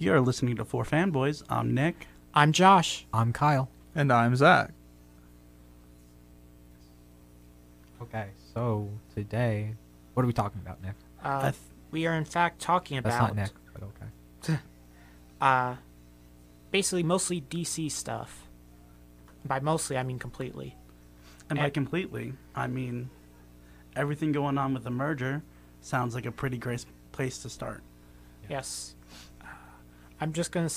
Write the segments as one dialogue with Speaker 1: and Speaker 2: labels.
Speaker 1: You're listening to Four Fanboys. I'm Nick.
Speaker 2: I'm Josh.
Speaker 3: I'm Kyle.
Speaker 4: And I'm Zach.
Speaker 3: Okay, so today, what are we talking about, Nick?
Speaker 2: Uh,
Speaker 1: th-
Speaker 2: we are in fact talking about.
Speaker 3: That's
Speaker 2: about
Speaker 3: not Nick, but okay.
Speaker 2: uh, basically mostly DC stuff. By mostly, I mean completely.
Speaker 1: And by completely, I mean everything going on with the merger sounds like a pretty great place to start.
Speaker 2: Yes. I'm just gonna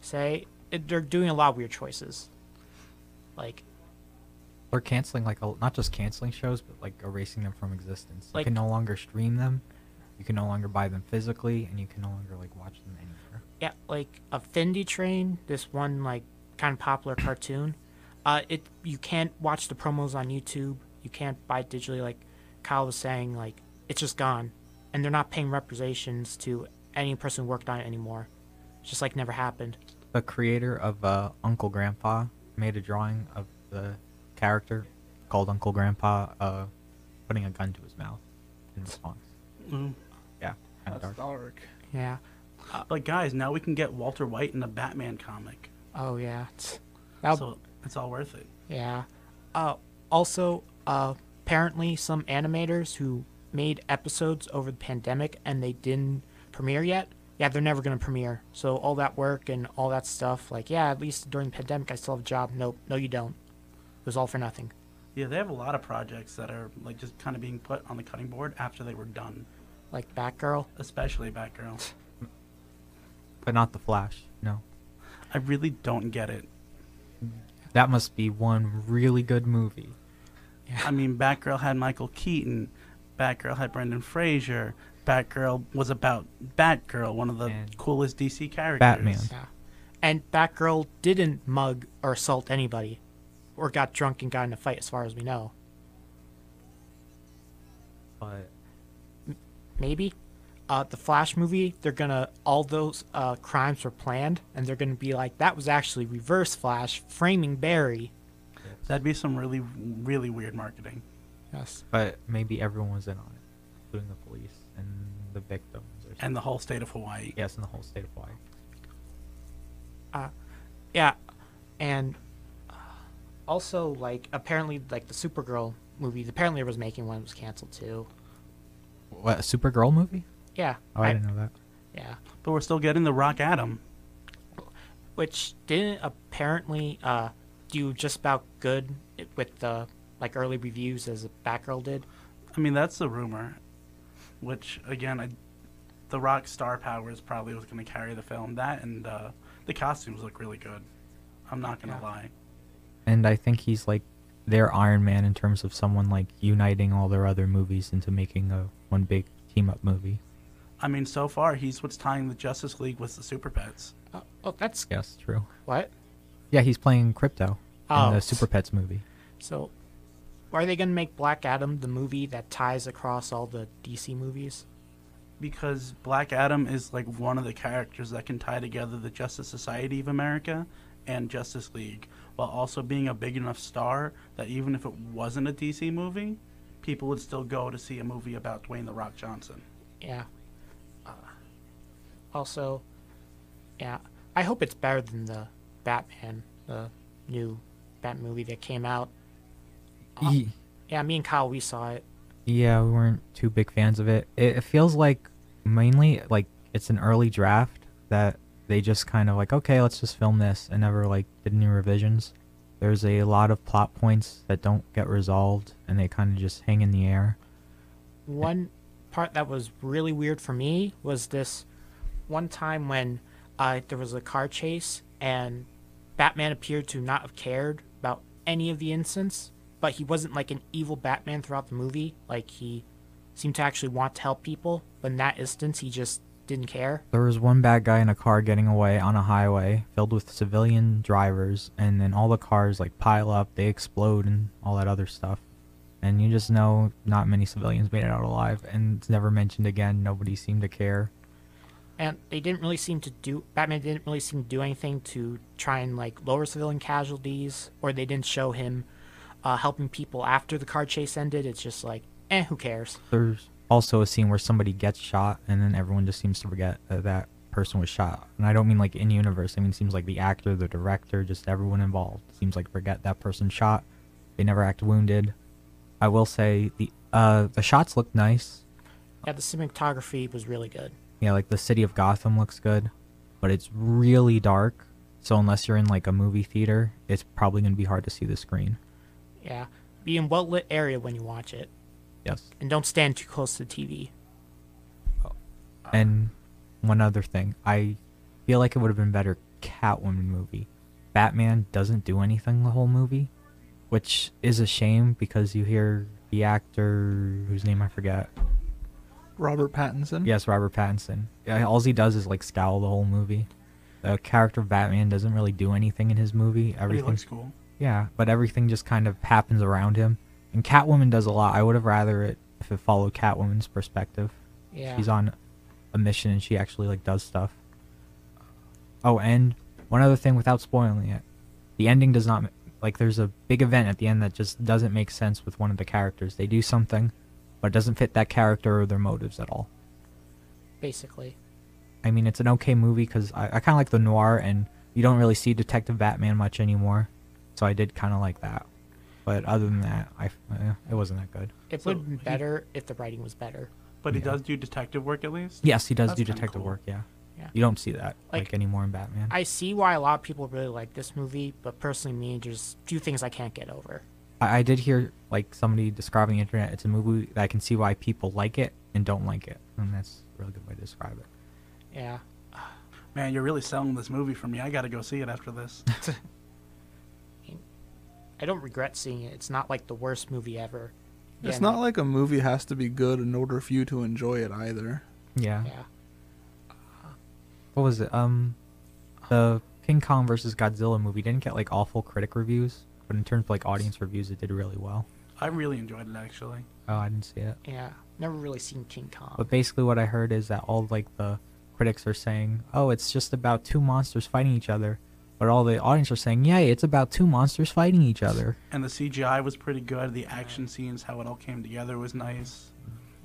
Speaker 2: say it, they're doing a lot of weird choices. Like,
Speaker 3: They're canceling like a, not just canceling shows, but like erasing them from existence.
Speaker 2: Like-
Speaker 3: you can no longer stream them. You can no longer buy them physically, and you can no longer like watch them anywhere.
Speaker 2: yeah, like Infinity Train, this one like kind of popular cartoon. Uh, it you can't watch the promos on YouTube. You can't buy it digitally. Like Kyle was saying, like it's just gone, and they're not paying reparations to any person who worked on it anymore. It's just like never happened.
Speaker 3: The creator of uh, Uncle Grandpa made a drawing of the character called Uncle Grandpa uh, putting a gun to his mouth in response.
Speaker 1: Mm.
Speaker 3: Yeah,
Speaker 4: That's
Speaker 3: dark.
Speaker 4: dark.
Speaker 2: Yeah.
Speaker 1: But guys, now we can get Walter White in a Batman comic.
Speaker 2: Oh yeah. It's,
Speaker 1: So it's all worth it.
Speaker 2: Yeah. Uh, also, uh, apparently some animators who made episodes over the pandemic and they didn't premiere yet. Yeah, they're never gonna premiere. So all that work and all that stuff, like, yeah, at least during the pandemic, I still have a job. Nope, no, you don't. It was all for nothing.
Speaker 1: Yeah, they have a lot of projects that are like just kind of being put on the cutting board after they were done,
Speaker 2: Like Batgirl.
Speaker 1: especially Batgirl.
Speaker 3: But not the Flash. No,
Speaker 1: I really don't get it.
Speaker 3: that must be one really good movie.
Speaker 1: I mean, Batgirl had Michael Keaton. Batgirl had Brendan Fraser. Batgirl was about Batgirl, one of the
Speaker 3: And
Speaker 1: coolest DC characters.
Speaker 3: Batman.
Speaker 2: Yeah. And Batgirl didn't mug or assault anybody, or got drunk and got in a fight, as far as we know.
Speaker 3: But
Speaker 2: maybe. Uh, the Flash movie, they're gonna all those uh, crimes were planned, and they're gonna be like that was actually Reverse Flash framing Barry.
Speaker 1: That'd be some really, really weird marketing.
Speaker 2: Yes.
Speaker 3: but maybe everyone was in on it, including the police and the victims. Or.
Speaker 1: And the whole state of Hawaii.
Speaker 3: yes, and the whole state of Hawaii.
Speaker 2: Yeah, and uh, also like apparently like the Supergirl movie, apparently there was making one that was canceled too.
Speaker 3: What a Supergirl movie?
Speaker 2: Yeah.
Speaker 3: Oh, I, didn't know that.
Speaker 2: Yeah.
Speaker 1: But we're still getting the Rock Adam,
Speaker 2: Which didn't apparently uh, do just about good with the like early reviews as Batgirl did.
Speaker 1: I mean, that's the rumor. Which, again, I, the Rock star power is probably what's going to carry the film. That and uh, the costumes look really good. I'm not going to
Speaker 2: Yeah.
Speaker 1: lie.
Speaker 3: And I think he's like their Iron Man in terms of someone like uniting all their other movies into making a one big team up movie.
Speaker 1: I mean, so far, he's what's tying the Justice League with the Super Pets.
Speaker 2: Oh, oh that's
Speaker 3: Yes, true.
Speaker 2: what.
Speaker 3: Yeah, he's playing Krypto
Speaker 2: Oh.
Speaker 3: in the Super Pets movie.
Speaker 2: So, are they going to make Black Adam the movie that ties across all the DC movies?
Speaker 1: Because Black Adam is like one of the characters that can tie together the Justice Society of America and Justice League, while also being a big enough star that even if it wasn't a DC movie, people would still go to see a movie about Dwayne the Rock Johnson.
Speaker 2: Yeah. Uh, also, yeah, I hope it's better than the Batman, the new Bat movie that came out.
Speaker 3: Ye-
Speaker 2: Yeah, me and Kyle we saw it.
Speaker 3: Yeah, we weren't too big fans of it. It, it feels like mainly like it's an early draft that they just kind of like, okay, let's just film this and never like did any revisions. There's a lot of plot points that don't get resolved and they kind of just hang in the air.
Speaker 2: One part that was really weird for me was this one time when uh, there was a car chase and Batman appeared to not have cared about any of the incidents, but he wasn't like an evil Batman throughout the movie. Like he seemed to actually want to help people, but in that instance, he just didn't care.
Speaker 3: There was one bad guy in a car getting away on a highway filled with civilian drivers, and then all the cars like pile up, they explode, and all that other stuff. And you just know not many civilians made it out alive, and it's never mentioned again. Nobody seemed to care.
Speaker 2: and they didn't really seem to do Batman didn't really seem to do anything to try and like lower civilian casualties, or they didn't show him uh, helping people after the car chase ended. It's just like, eh, who cares?
Speaker 3: There's also a scene where somebody gets shot, and then everyone just seems to forget that that person was shot. And I don't mean like in universe. I mean it seems like the actor, the director, just everyone involved seems like forget that person shot. They never act wounded. I will say the uh the shots look nice.
Speaker 2: Yeah, the cinematography was really good.
Speaker 3: Yeah, like the city of Gotham looks good, but it's really dark. So unless you're in like a movie theater, it's probably going to be hard to see the screen.
Speaker 2: Yeah, be in well lit area when you watch it,
Speaker 3: Yes.
Speaker 2: and don't stand too close to the TV.
Speaker 3: And one other thing, I feel like it would have been better Catwoman movie. Batman doesn't do anything the whole movie, which is a shame because you hear the actor whose name I forget.
Speaker 4: Robert Pattinson.
Speaker 3: Yes, Robert Pattinson. Yeah, all he does is like scowl the whole movie. The character of Batman doesn't really do anything in his movie.
Speaker 1: But he
Speaker 3: Everything
Speaker 1: looks cool.
Speaker 3: Yeah, but everything just kind of happens around him. And Catwoman does a lot. I would have rather it if it followed Catwoman's perspective.
Speaker 2: Yeah,
Speaker 3: She's on a mission and she actually like does stuff. Oh, and one other thing without spoiling it. The ending does not like there's a big event at the end that just doesn't make sense with one of the characters. They do something, but it doesn't fit that character or their motives at all.
Speaker 2: basically.
Speaker 3: I mean, it's an okay movie because I, I kind of like the noir, and you don't really see Detective Batman much anymore. So I did kind of like that. But other than that, I eh, it wasn't that good.
Speaker 2: It
Speaker 1: So
Speaker 2: would have been
Speaker 1: he-
Speaker 2: better if the writing was better.
Speaker 1: But he
Speaker 3: Yeah.
Speaker 1: does do detective work at least.
Speaker 3: Yes, he does
Speaker 1: That's
Speaker 3: do
Speaker 1: kinda
Speaker 3: detective
Speaker 1: cool.
Speaker 3: work. Yeah.
Speaker 2: Yeah.
Speaker 3: You don't see that like,
Speaker 2: Like,
Speaker 3: anymore in Batman.
Speaker 2: I see why a lot of people really like this movie, but personally, me, there's a few things I can't get over.
Speaker 3: I, I did hear like somebody describing the internet. It's a movie that I can see why people like it and don't like it, and that's a really good way to describe it.
Speaker 2: Yeah,
Speaker 1: Man, you're really selling this movie for me. I got to go see it after this.
Speaker 2: I don't regret seeing it. It's not like the worst movie ever.
Speaker 4: It's
Speaker 2: Yeah,
Speaker 4: not like a movie has to be good in order for you to enjoy it either.
Speaker 3: Yeah.
Speaker 2: Yeah,
Speaker 3: What was it? Um, the King Kong versus Godzilla movie didn't get like awful critic reviews, but in terms of like audience reviews, it did really well.
Speaker 1: I really enjoyed it actually.
Speaker 3: Oh, I didn't see it.
Speaker 2: yeah. Never really seen King Kong.
Speaker 3: But basically, what I heard is that all like the critics are saying, "Oh, it's just about two monsters fighting each other," but all the audience are saying, "Yay, it's about two monsters fighting each other."
Speaker 1: And the CGI was pretty good. The action scenes, how it all came together, was nice.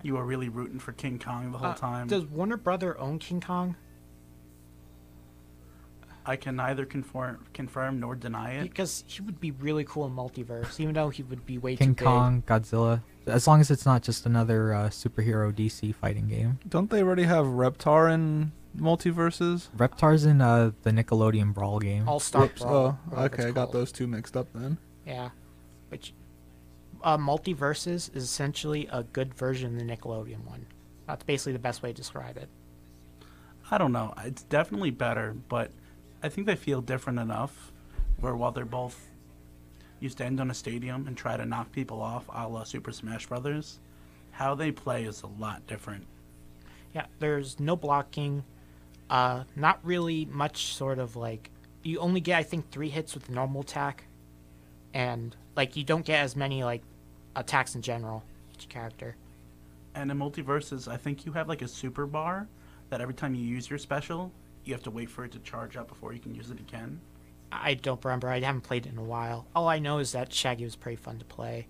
Speaker 1: You were really rooting for King Kong the whole
Speaker 2: Uh,
Speaker 1: time.
Speaker 2: Does Warner Brother own King Kong?
Speaker 1: I can neither confirm, confirm nor deny it.
Speaker 2: Because he would be really cool in multiverse, even though he would be way
Speaker 3: King
Speaker 2: too
Speaker 3: Kong, Godzilla, as long as it's not just another uh, superhero DC fighting game.
Speaker 4: Don't they already have Reptar in MultiVersus?
Speaker 3: Reptar's in uh, the Nickelodeon Brawl game.
Speaker 2: All Star
Speaker 4: Whoops.
Speaker 2: Brawl.
Speaker 4: Oh, okay. I got those two mixed up then.
Speaker 2: Yeah, which uh, MultiVersus is essentially a good version of the Nickelodeon one. That's basically the best way to describe it.
Speaker 1: I don't know. It's definitely better, but I think they feel different enough where while they're both you stand on a stadium and try to knock people off a la Super Smash Brothers, how they play is a lot different.
Speaker 2: Yeah, there's no blocking. Uh, not really much sort of like you only get I think three hits with the normal attack, and like you don't get as many like attacks in general each character.
Speaker 1: And in MultiVersus, I think you have like a super bar that every time you use your special, you have to wait for it to charge up before you can use it again.
Speaker 2: I don't remember. I haven't played it in a while. All I know is that Shaggy was pretty fun to play.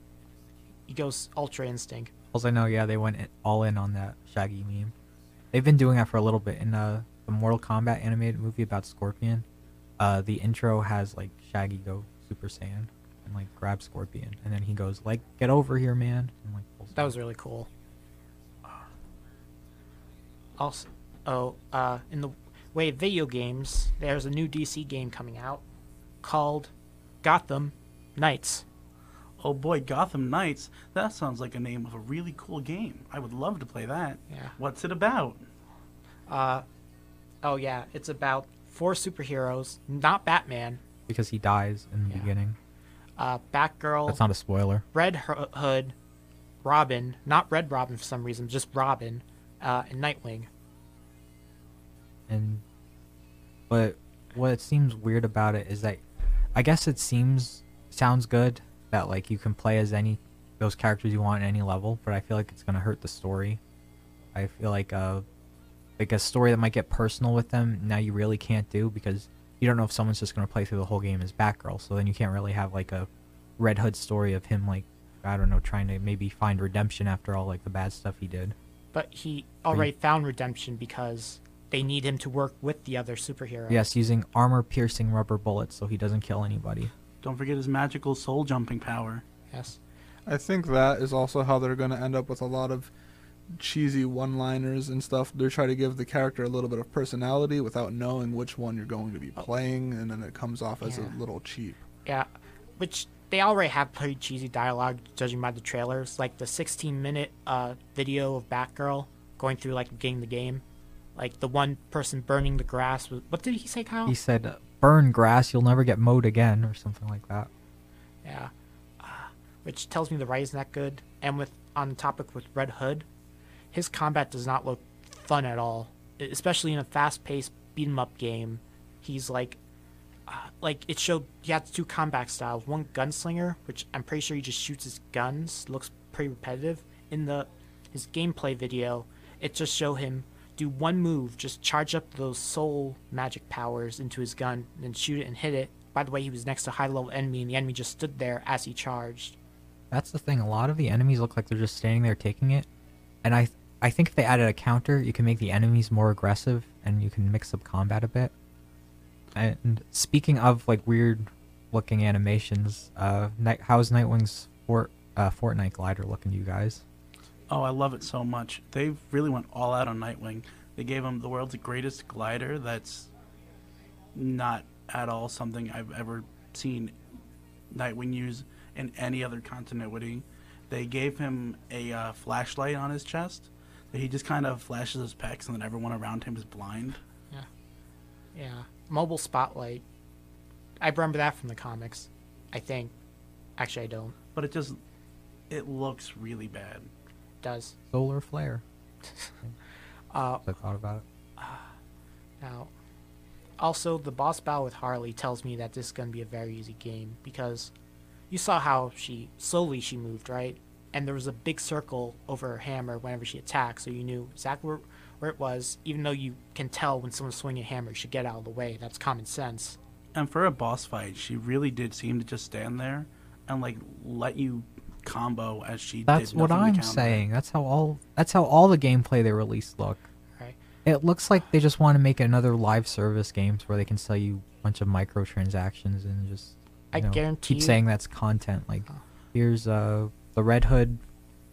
Speaker 2: He goes Ultra Instinct.
Speaker 3: Also, I know, yeah, they went all in on that Shaggy meme. They've been doing that for a little bit in uh, the Mortal Kombat animated movie about Scorpion. Uh, the intro has like Shaggy go Super Saiyan and like grab Scorpion, and then he goes like, "Get over here, man!" And, like, pulls
Speaker 2: That was really cool. Also, oh, uh, in the way of video games, there's a new DC game coming out called Gotham Knights.
Speaker 1: Oh boy, Gotham Knights. That sounds like a name of a really cool game. I would love to play that.
Speaker 2: Yeah.
Speaker 1: What's it about?
Speaker 2: Uh, oh yeah, it's about four superheroes, not Batman.
Speaker 3: because he dies in the
Speaker 2: Yeah.
Speaker 3: beginning.
Speaker 2: Uh, Batgirl,
Speaker 3: That's not a spoiler.
Speaker 2: Red Hood, Robin, not Red Robin for some reason, just Robin, uh, and Nightwing.
Speaker 3: And but what seems weird about it is that I guess it seems sounds good that like you can play as any those characters you want at any level, but I feel like it's gonna hurt the story. I feel like uh like a story that might get personal with them now you really can't do because you don't know if someone's just gonna play through the whole game as Batgirl, so then you can't really have like a Red Hood story of him like I don't know trying to maybe find redemption after all like the bad stuff he did.
Speaker 2: But he already found redemption because they need him to work with the other superheroes.
Speaker 3: Yes, using armor-piercing rubber bullets so he doesn't kill anybody.
Speaker 1: Don't forget his magical soul jumping power.
Speaker 2: Yes.
Speaker 4: I think that is also how they're going to end up with a lot of cheesy one-liners and stuff. They're trying to give the character a little bit of personality without knowing which one you're going to be playing, and then it comes off as
Speaker 2: Yeah.
Speaker 4: a little cheap.
Speaker 2: Yeah, which they already have pretty cheesy dialogue, judging by the trailers. Like the 16-minute uh, video of Batgirl going through like getting the game, like the one person burning the grass. Was, what did he say, Kyle?
Speaker 3: He said, "Burn grass, you'll never get mowed again," or something like that.
Speaker 2: Yeah, uh, which tells me the writing's not good. And with on the topic with Red Hood, his combat does not look fun at all, especially in a fast-paced beat 'em up game. He's like, uh, like it showed he had two combat styles. One gunslinger, which I'm pretty sure he just shoots his guns, looks pretty repetitive. In the his gameplay video, it just showed him do one move, just charge up those soul magic powers into his gun, and shoot it and hit it. By the way, he was next to high level enemy, and the enemy just stood there as he charged.
Speaker 3: That's the thing. A lot of the enemies look like they're just standing there taking it, and I I think if they added a counter, you can make the enemies more aggressive, and you can mix up combat a bit. And speaking of like weird looking animations, uh, how's Nightwing's Fort uh, Fortnite glider looking to you guys?
Speaker 1: Oh, I love it so much. They really went all out on Nightwing. They gave him the world's greatest glider that's not at all something I've ever seen Nightwing use in any other continuity. They gave him a uh, flashlight on his chest he just kind of flashes his pecs and then everyone around him is blind.
Speaker 2: Yeah, yeah. mobile spotlight. I remember that from the comics. I think. Actually, I don't.
Speaker 1: But it just it looks really bad.
Speaker 2: It does.
Speaker 3: Solar flare.
Speaker 2: Uh,
Speaker 3: I thought about it.
Speaker 2: Now, also, the boss battle with Harley tells me that this is going to be a very easy game because you saw how she slowly she moved, right? And there was a big circle over her hammer whenever she attacked, so you knew exactly where, where it was. Even though you can tell when someone's swinging a hammer, you should get out of the way. That's common sense.
Speaker 1: And for a boss fight, she really did seem to just stand there and like let you combo as she
Speaker 3: That's
Speaker 1: did
Speaker 3: what
Speaker 1: nothing to
Speaker 3: I'm saying. That's how all that's how all the gameplay they released look.
Speaker 2: Right.
Speaker 3: It looks like they just want to make another live service games where they can sell you a bunch of microtransactions and just
Speaker 2: I
Speaker 3: know,
Speaker 2: guarantee
Speaker 3: keep
Speaker 2: you-
Speaker 3: saying that's content. Like
Speaker 2: Oh.
Speaker 3: here's uh the Red Hood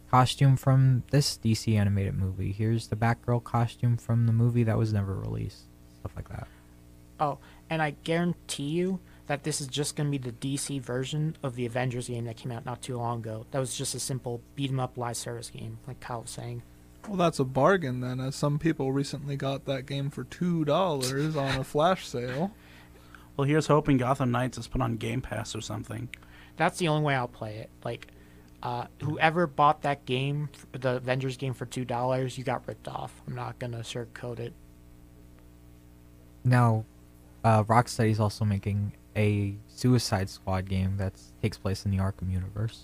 Speaker 3: costume from this DC animated movie. Here's the Batgirl costume from the movie that was never released. Stuff like that.
Speaker 2: Oh, and I guarantee you that this is just going to be the DC version of the Avengers game that came out not too long ago. That was just a simple beat 'em up live service game, like Kyle was saying.
Speaker 4: Well, that's a bargain then, as some people recently got that game for two dollars on a flash sale.
Speaker 1: Well, here's hoping Gotham Knights is put on Game Pass or something.
Speaker 2: That's the only way I'll play it. Like, uh, whoever bought that game, the Avengers game for two dollars, you got ripped off. I'm not gonna sugarcoat it.
Speaker 3: Now, uh, Rocksteady's also making a Suicide Squad game that takes place in the Arkham universe.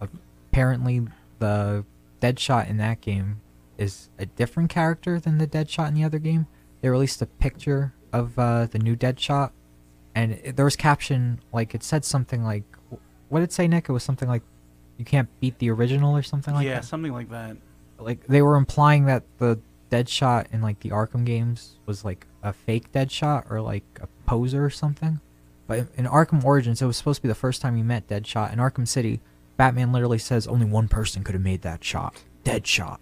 Speaker 3: Apparently, the Deadshot in that game is a different character than the Deadshot in the other game. They released a picture of uh, the new Deadshot, and it, there was caption like it said something like, "What did it say, Nick?" It was something like, "You can't beat the original" or something like that?
Speaker 1: yeah,
Speaker 3: that
Speaker 1: something like that.
Speaker 3: like they were implying that the Deadshot in like the Arkham games was like a fake Deadshot or like a poser or something. But in Arkham Origins, it was supposed to be the first time you met Deadshot. In Arkham City, Batman literally says only one person could have made that shot. Deadshot.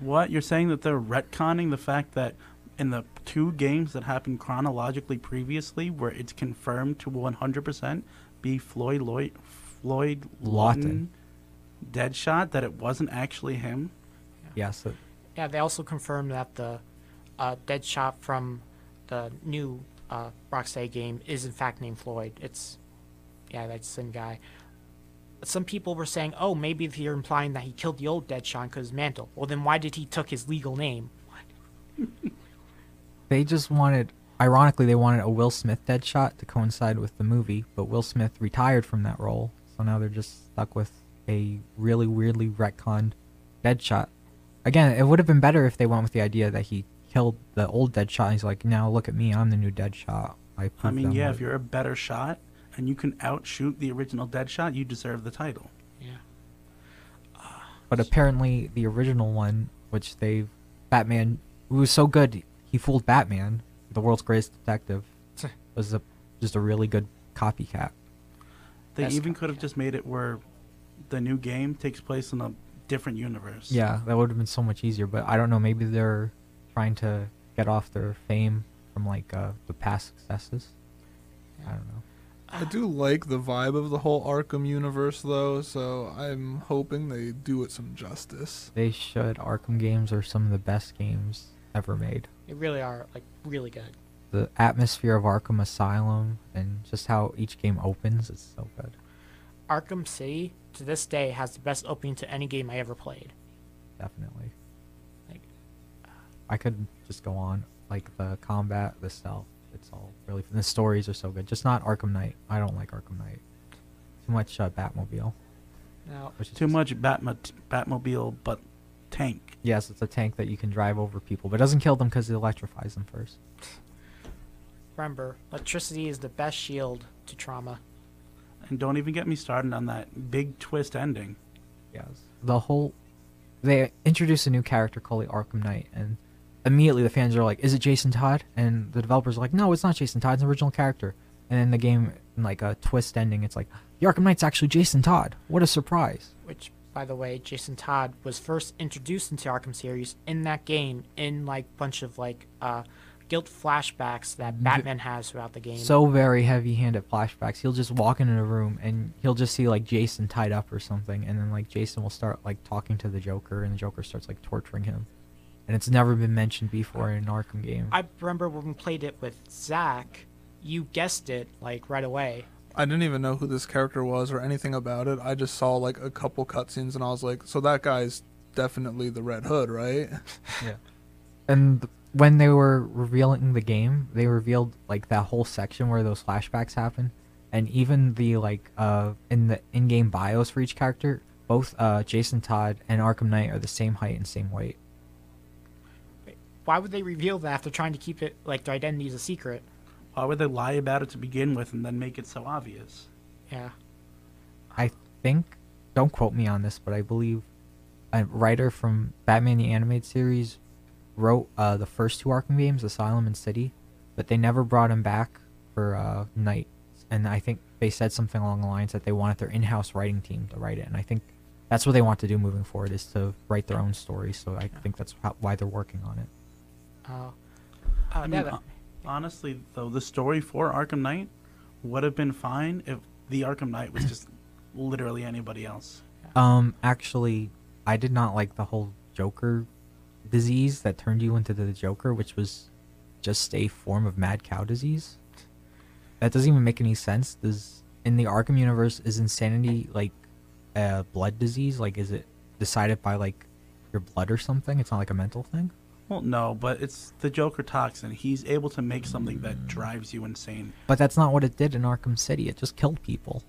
Speaker 1: What you're saying that they're retconning the fact that in the two games that happened chronologically previously, where it's confirmed to 100% be Floyd Lloyd, Floyd
Speaker 3: Lawton.
Speaker 1: Lawton, Deadshot, that it wasn't actually him.
Speaker 3: Yes. it-
Speaker 2: Yeah, they also confirmed that the uh, Deadshot from the new uh, Rocksteady game is in fact named Floyd. It's yeah, that's the same guy. Some people were saying, "Oh, maybe you're implying that he killed the old Deadshot because mantle." Well, then why did he took his legal name?
Speaker 3: They just wanted. Ironically, they wanted a Will Smith Deadshot to coincide with the movie, but Will Smith retired from that role, so now they're just stuck with a really weirdly retconned Deadshot. Again, it would have been better if they went with the idea that he killed the old Deadshot. And he's like, now look at me, I'm the new Deadshot. I,
Speaker 1: I mean, yeah,
Speaker 3: right."
Speaker 1: if you're a better shot and you can outshoot the original Deadshot, you deserve the title.
Speaker 2: Yeah.
Speaker 3: But apparently, the original one, which they've Batman, who was so good, he fooled Batman, the world's greatest detective, was a, just a really good copycat.
Speaker 1: They
Speaker 2: That's
Speaker 1: even could have just made it where the new game takes place in a different universe.
Speaker 3: Yeah, that would have been so much easier. But I don't know. Maybe they're trying to get off their fame from like uh, the past successes. I don't know.
Speaker 4: I do like the vibe of the whole Arkham universe, though, so I'm hoping they do it some justice.
Speaker 3: They should. Arkham games are some of the best games ever made.
Speaker 2: They really are like really good.
Speaker 3: The atmosphere of Arkham Asylum and just how each game opens is so good.
Speaker 2: Arkham City to this day has the best opening to any game I ever played.
Speaker 3: Definitely.
Speaker 2: Like,
Speaker 3: I could just go on like the combat, the stealth. It's all really. The stories are so good. Just not Arkham Knight. I don't like Arkham Knight. Too much uh, Batmobile.
Speaker 2: now,
Speaker 3: Which
Speaker 1: Too
Speaker 3: just-
Speaker 1: much Batmo- Batmobile, but tank.
Speaker 3: Yes, it's a tank that you can drive over people, but it doesn't kill them because it electrifies them first.
Speaker 2: remember, electricity is the best shield to trauma.
Speaker 1: And don't even get me started on that big twist ending.
Speaker 3: Yes. The whole they introduce a new character called the Arkham Knight and immediately the fans are like, Is it Jason Todd? And the developers are like, No, it's not Jason Todd, it's an original character. And then the game in like a twist ending, it's like, The Arkham Knight's actually Jason Todd. What a surprise.
Speaker 2: Which, by the way, Jason Todd was first introduced into Arkham series in that game in like bunch of like uh, guilt flashbacks that Batman has throughout the game.
Speaker 3: So very heavy handed flashbacks. He'll just walk into a room and he'll just see like Jason tied up or something and then like Jason will start like talking to the Joker and the Joker starts like torturing him. And it's never been mentioned before in an Arkham game.
Speaker 2: I remember when we played it with Zach, you guessed it like right away.
Speaker 4: I didn't even know who this character was or anything about it. I just saw like a couple cutscenes and I was like, so that guy's definitely the Red Hood, right?
Speaker 3: Yeah. And when they were revealing the game, they revealed like that whole section where those flashbacks happen, and even the like uh in the in-game bios for each character, both uh Jason Todd and Arkham Knight are the same height and same weight.
Speaker 2: Why would they reveal that after trying to keep it like their identity as a secret?
Speaker 1: Why would they lie about it to begin with and then make it so obvious?
Speaker 2: Yeah.
Speaker 3: I think, don't quote me on this, but I believe a writer from Batman the Animated Series wrote uh, the first two Arkham games, Asylum and City, but they never brought him back for uh, Knight. And I think they said something along the lines that they wanted their in-house writing team to write it, and I think that's what they want to do moving forward is to write their own story. So I think that's how, why they're working on it.
Speaker 2: Uh,
Speaker 1: I
Speaker 2: uh,
Speaker 1: mean,
Speaker 2: yeah,
Speaker 1: hon- honestly, though, the story for Arkham Knight would have been fine if the Arkham Knight was just literally anybody else.
Speaker 3: Um, actually, I did not like the whole Joker disease that turned you into the Joker, which was just a form of mad cow disease. That doesn't even make any sense. Does in the Arkham universe is insanity like a blood disease? Like, is it decided by like your blood or something? It's not like a mental thing.
Speaker 1: Well, no, but it's the Joker toxin. He's able to make something that drives you insane.
Speaker 3: But that's not what it did in Arkham City. It just killed people.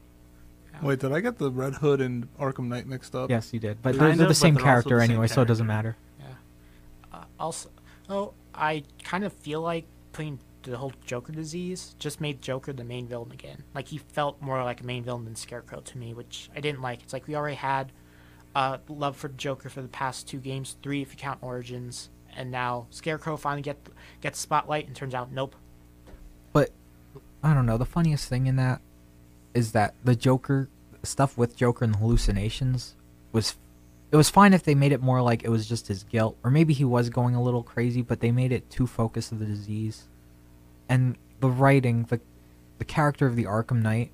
Speaker 4: Wait, did I get the Red Hood and Arkham Knight mixed up?
Speaker 3: Yes, you did. But
Speaker 1: Kind
Speaker 3: they're,
Speaker 1: of,
Speaker 3: they're the
Speaker 1: but
Speaker 3: same
Speaker 1: they're also
Speaker 3: character
Speaker 1: the same
Speaker 3: anyway, so it doesn't matter.
Speaker 2: yeah. Uh, also, oh, I kind of feel like putting the whole Joker disease just made Joker the main villain again. Like he felt more like a main villain than Scarecrow to me, which I didn't like. It's like we already had uh, love for Joker for the past two games, three if you count Origins, and now Scarecrow finally get gets spotlight, and turns out nope.
Speaker 3: But I don't know. The funniest thing in that is that the Joker stuff with Joker and hallucinations was it was fine if they made it more like it was just his guilt, or maybe he was going a little crazy, but they made it too focused of the disease. And the writing, the the character of the Arkham Knight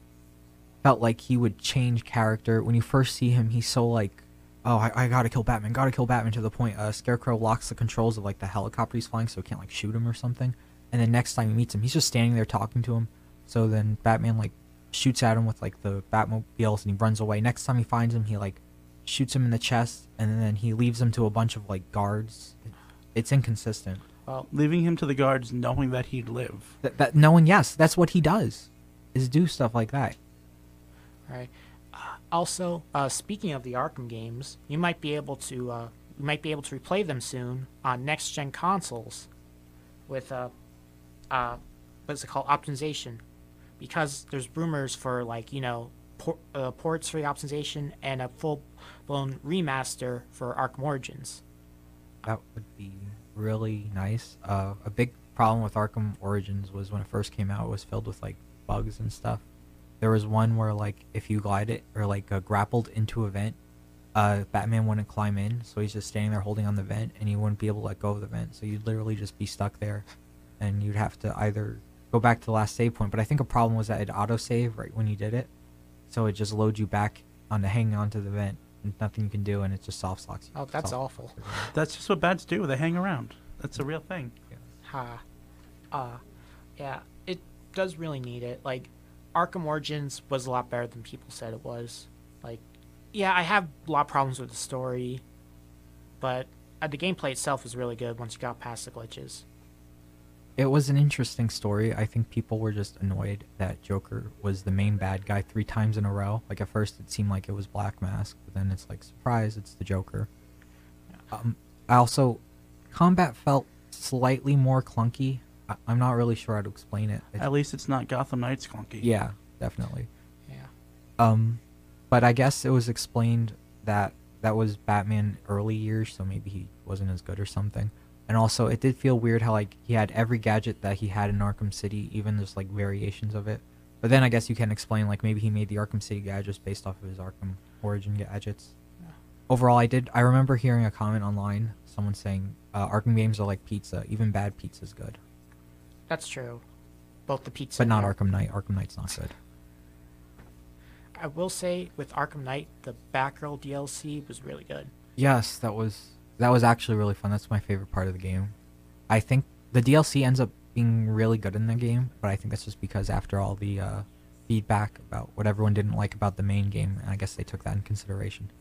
Speaker 3: felt like he would change character. When you first see him, he's so like, oh, I, I gotta kill Batman, gotta kill Batman to the point uh, Scarecrow locks the controls of like the helicopter he's flying, so he can't like shoot him or something. And then next time he meets him, he's just standing there talking to him. So then Batman like shoots at him with like the Batmobiles and he runs away. Next time he finds him, he like shoots him in the chest and then he leaves him to a bunch of like guards. It's inconsistent.
Speaker 2: Well,
Speaker 1: Leaving him to the guards knowing that he'd live.
Speaker 3: That, that knowing yes, that's what he does, is do stuff like that.
Speaker 2: Right. Also, uh, speaking of the Arkham games, you might be able to uh, you might be able to replay them soon on next gen consoles with uh, uh, what's it called optimization, because there's rumors for like you know por- uh, ports for the optimization and a full blown remaster for Arkham Origins.
Speaker 3: That would be really nice. Uh, a big problem with Arkham Origins was when it first came out, it was filled with like bugs and stuff. There was one where like if you glided or like uh, grappled into a vent, uh, Batman wouldn't climb in, so he's just standing there holding on the vent, and he wouldn't be able to let go of the vent. So you'd literally just be stuck there, and you'd have to either go back to the last save point. But I think a problem was that it auto save right when you did it, so it just loads you back on onto hanging onto the vent, and nothing you can do, and it just soft locks you.
Speaker 2: Oh, that's
Speaker 3: Soft-
Speaker 2: awful.
Speaker 1: That's just what bats do. They hang around. That's a real thing.
Speaker 2: Ha. Uh, yeah, it does really need it. Like, Arkham Origins was a lot better than people said it was. Like, yeah, I have a lot of problems with the story, but uh, the gameplay itself was really good once you got past the glitches.
Speaker 3: It was an interesting story. I think people were just annoyed that Joker was the main bad guy three times in a row. Like at first, it seemed like it was Black Mask, but then it's like surprise, it's the Joker. Um, I also combat felt slightly more clunky. I- I'm not really sure how to explain it. It's-
Speaker 1: At least it's not Gotham Knights clunky.
Speaker 3: yeah, definitely.
Speaker 2: Yeah.
Speaker 3: Um, but I guess it was explained that that was Batman early years, so maybe he wasn't as good or something. And also, it did feel weird how like he had every gadget that he had in Arkham City, even just like variations of it. But then I guess you can explain like maybe he made the Arkham City gadgets based off of his Arkham Origin gadgets. Overall, I did. I remember hearing a comment online, someone saying uh, Arkham games are like pizza. Even bad pizza is good,
Speaker 2: That's true. Both the pizza
Speaker 3: but not Arkham Knight. Arkham Knight's not good.
Speaker 2: I will say, with Arkham Knight, the Batgirl DLC was really good.
Speaker 3: Yes, that was that was actually really fun. That's my favorite part of the game. I think the DLC ends up being really good in the game, but I think that's just because after all the uh, feedback about what everyone didn't like about the main game, and I guess they took that in consideration.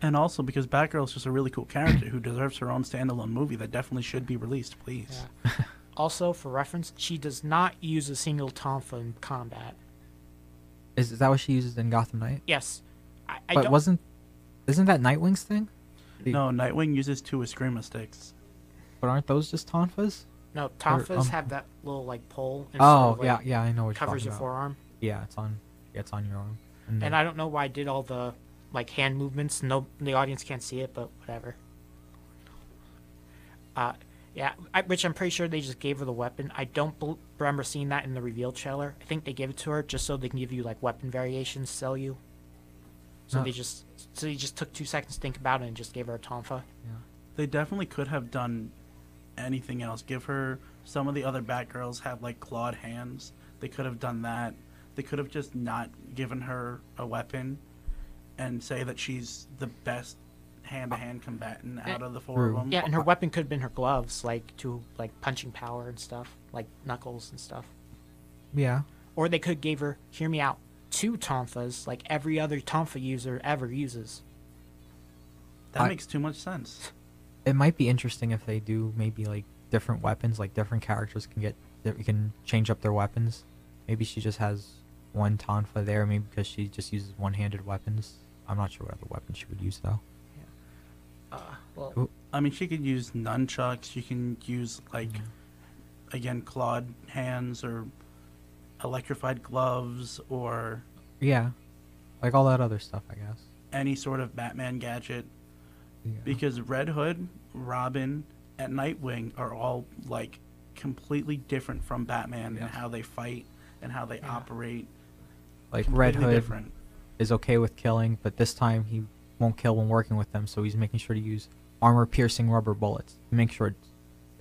Speaker 1: And also because Batgirl is just a really cool character who deserves her own standalone movie that definitely should be released, please.
Speaker 2: Yeah. also, for reference, she does not use a single tonfa in combat.
Speaker 3: Is, is that what she uses in Gotham Knight?
Speaker 2: Yes, I, I
Speaker 3: but
Speaker 2: don't.
Speaker 3: wasn't isn't that Nightwing's thing?
Speaker 1: No, Nightwing uses two Eskrima sticks.
Speaker 3: But aren't those just tonfas?
Speaker 2: No, tonfas
Speaker 3: um,
Speaker 2: have that little like pole. And
Speaker 3: Oh
Speaker 2: sort of,
Speaker 3: yeah,
Speaker 2: like,
Speaker 3: yeah, I know what
Speaker 2: Covers
Speaker 3: you're
Speaker 2: your
Speaker 3: talking about.
Speaker 2: forearm.
Speaker 3: Yeah, it's on. Yeah, it's on your arm.
Speaker 2: And
Speaker 3: then-
Speaker 2: I don't know why I did all the like hand movements. No, the audience can't see it, but whatever. Uh, yeah, I, which I'm pretty sure they just gave her the weapon. I don't bel remember seeing that in the reveal trailer. I think they gave it to her just so they can give you like weapon variations, to sell you. So
Speaker 3: Huh.
Speaker 2: they just, so they just took two seconds to think about it and just gave her a tonfa.
Speaker 1: They definitely could have done anything else. Give her some of the other Batgirls have like clawed hands. They could have done that. They could have just not given her a weapon and say that she's the best hand-to-hand combatant out of the four of them.
Speaker 2: Yeah, and her weapon could have been her gloves, like to like punching power and stuff, like knuckles and stuff.
Speaker 3: yeah.
Speaker 2: Or they could gave her, hear me out, two tonfas, like every other tonfa user ever uses.
Speaker 1: That
Speaker 3: I-
Speaker 1: makes too much sense.
Speaker 3: it might be interesting if they do maybe like different weapons like different characters can get that we can change up their weapons maybe she just has one tonfa there maybe because she just uses one-handed weapons i'm not sure what other weapon she would use though
Speaker 2: Uh, well,
Speaker 1: I mean, she could use nunchucks. She can use like, again, clawed hands or electrified gloves or
Speaker 3: yeah like all that other stuff i guess
Speaker 1: any sort of Batman gadget.
Speaker 3: yeah.
Speaker 1: Because Red Hood, Robin, and Nightwing are all like completely different from Batman
Speaker 3: Yes.
Speaker 1: and how they fight and how they
Speaker 2: Yeah.
Speaker 1: operate.
Speaker 3: like red hood
Speaker 1: different.
Speaker 3: is okay with killing but this time he won't kill when working with them so he's making sure to use armor piercing rubber bullets make sure it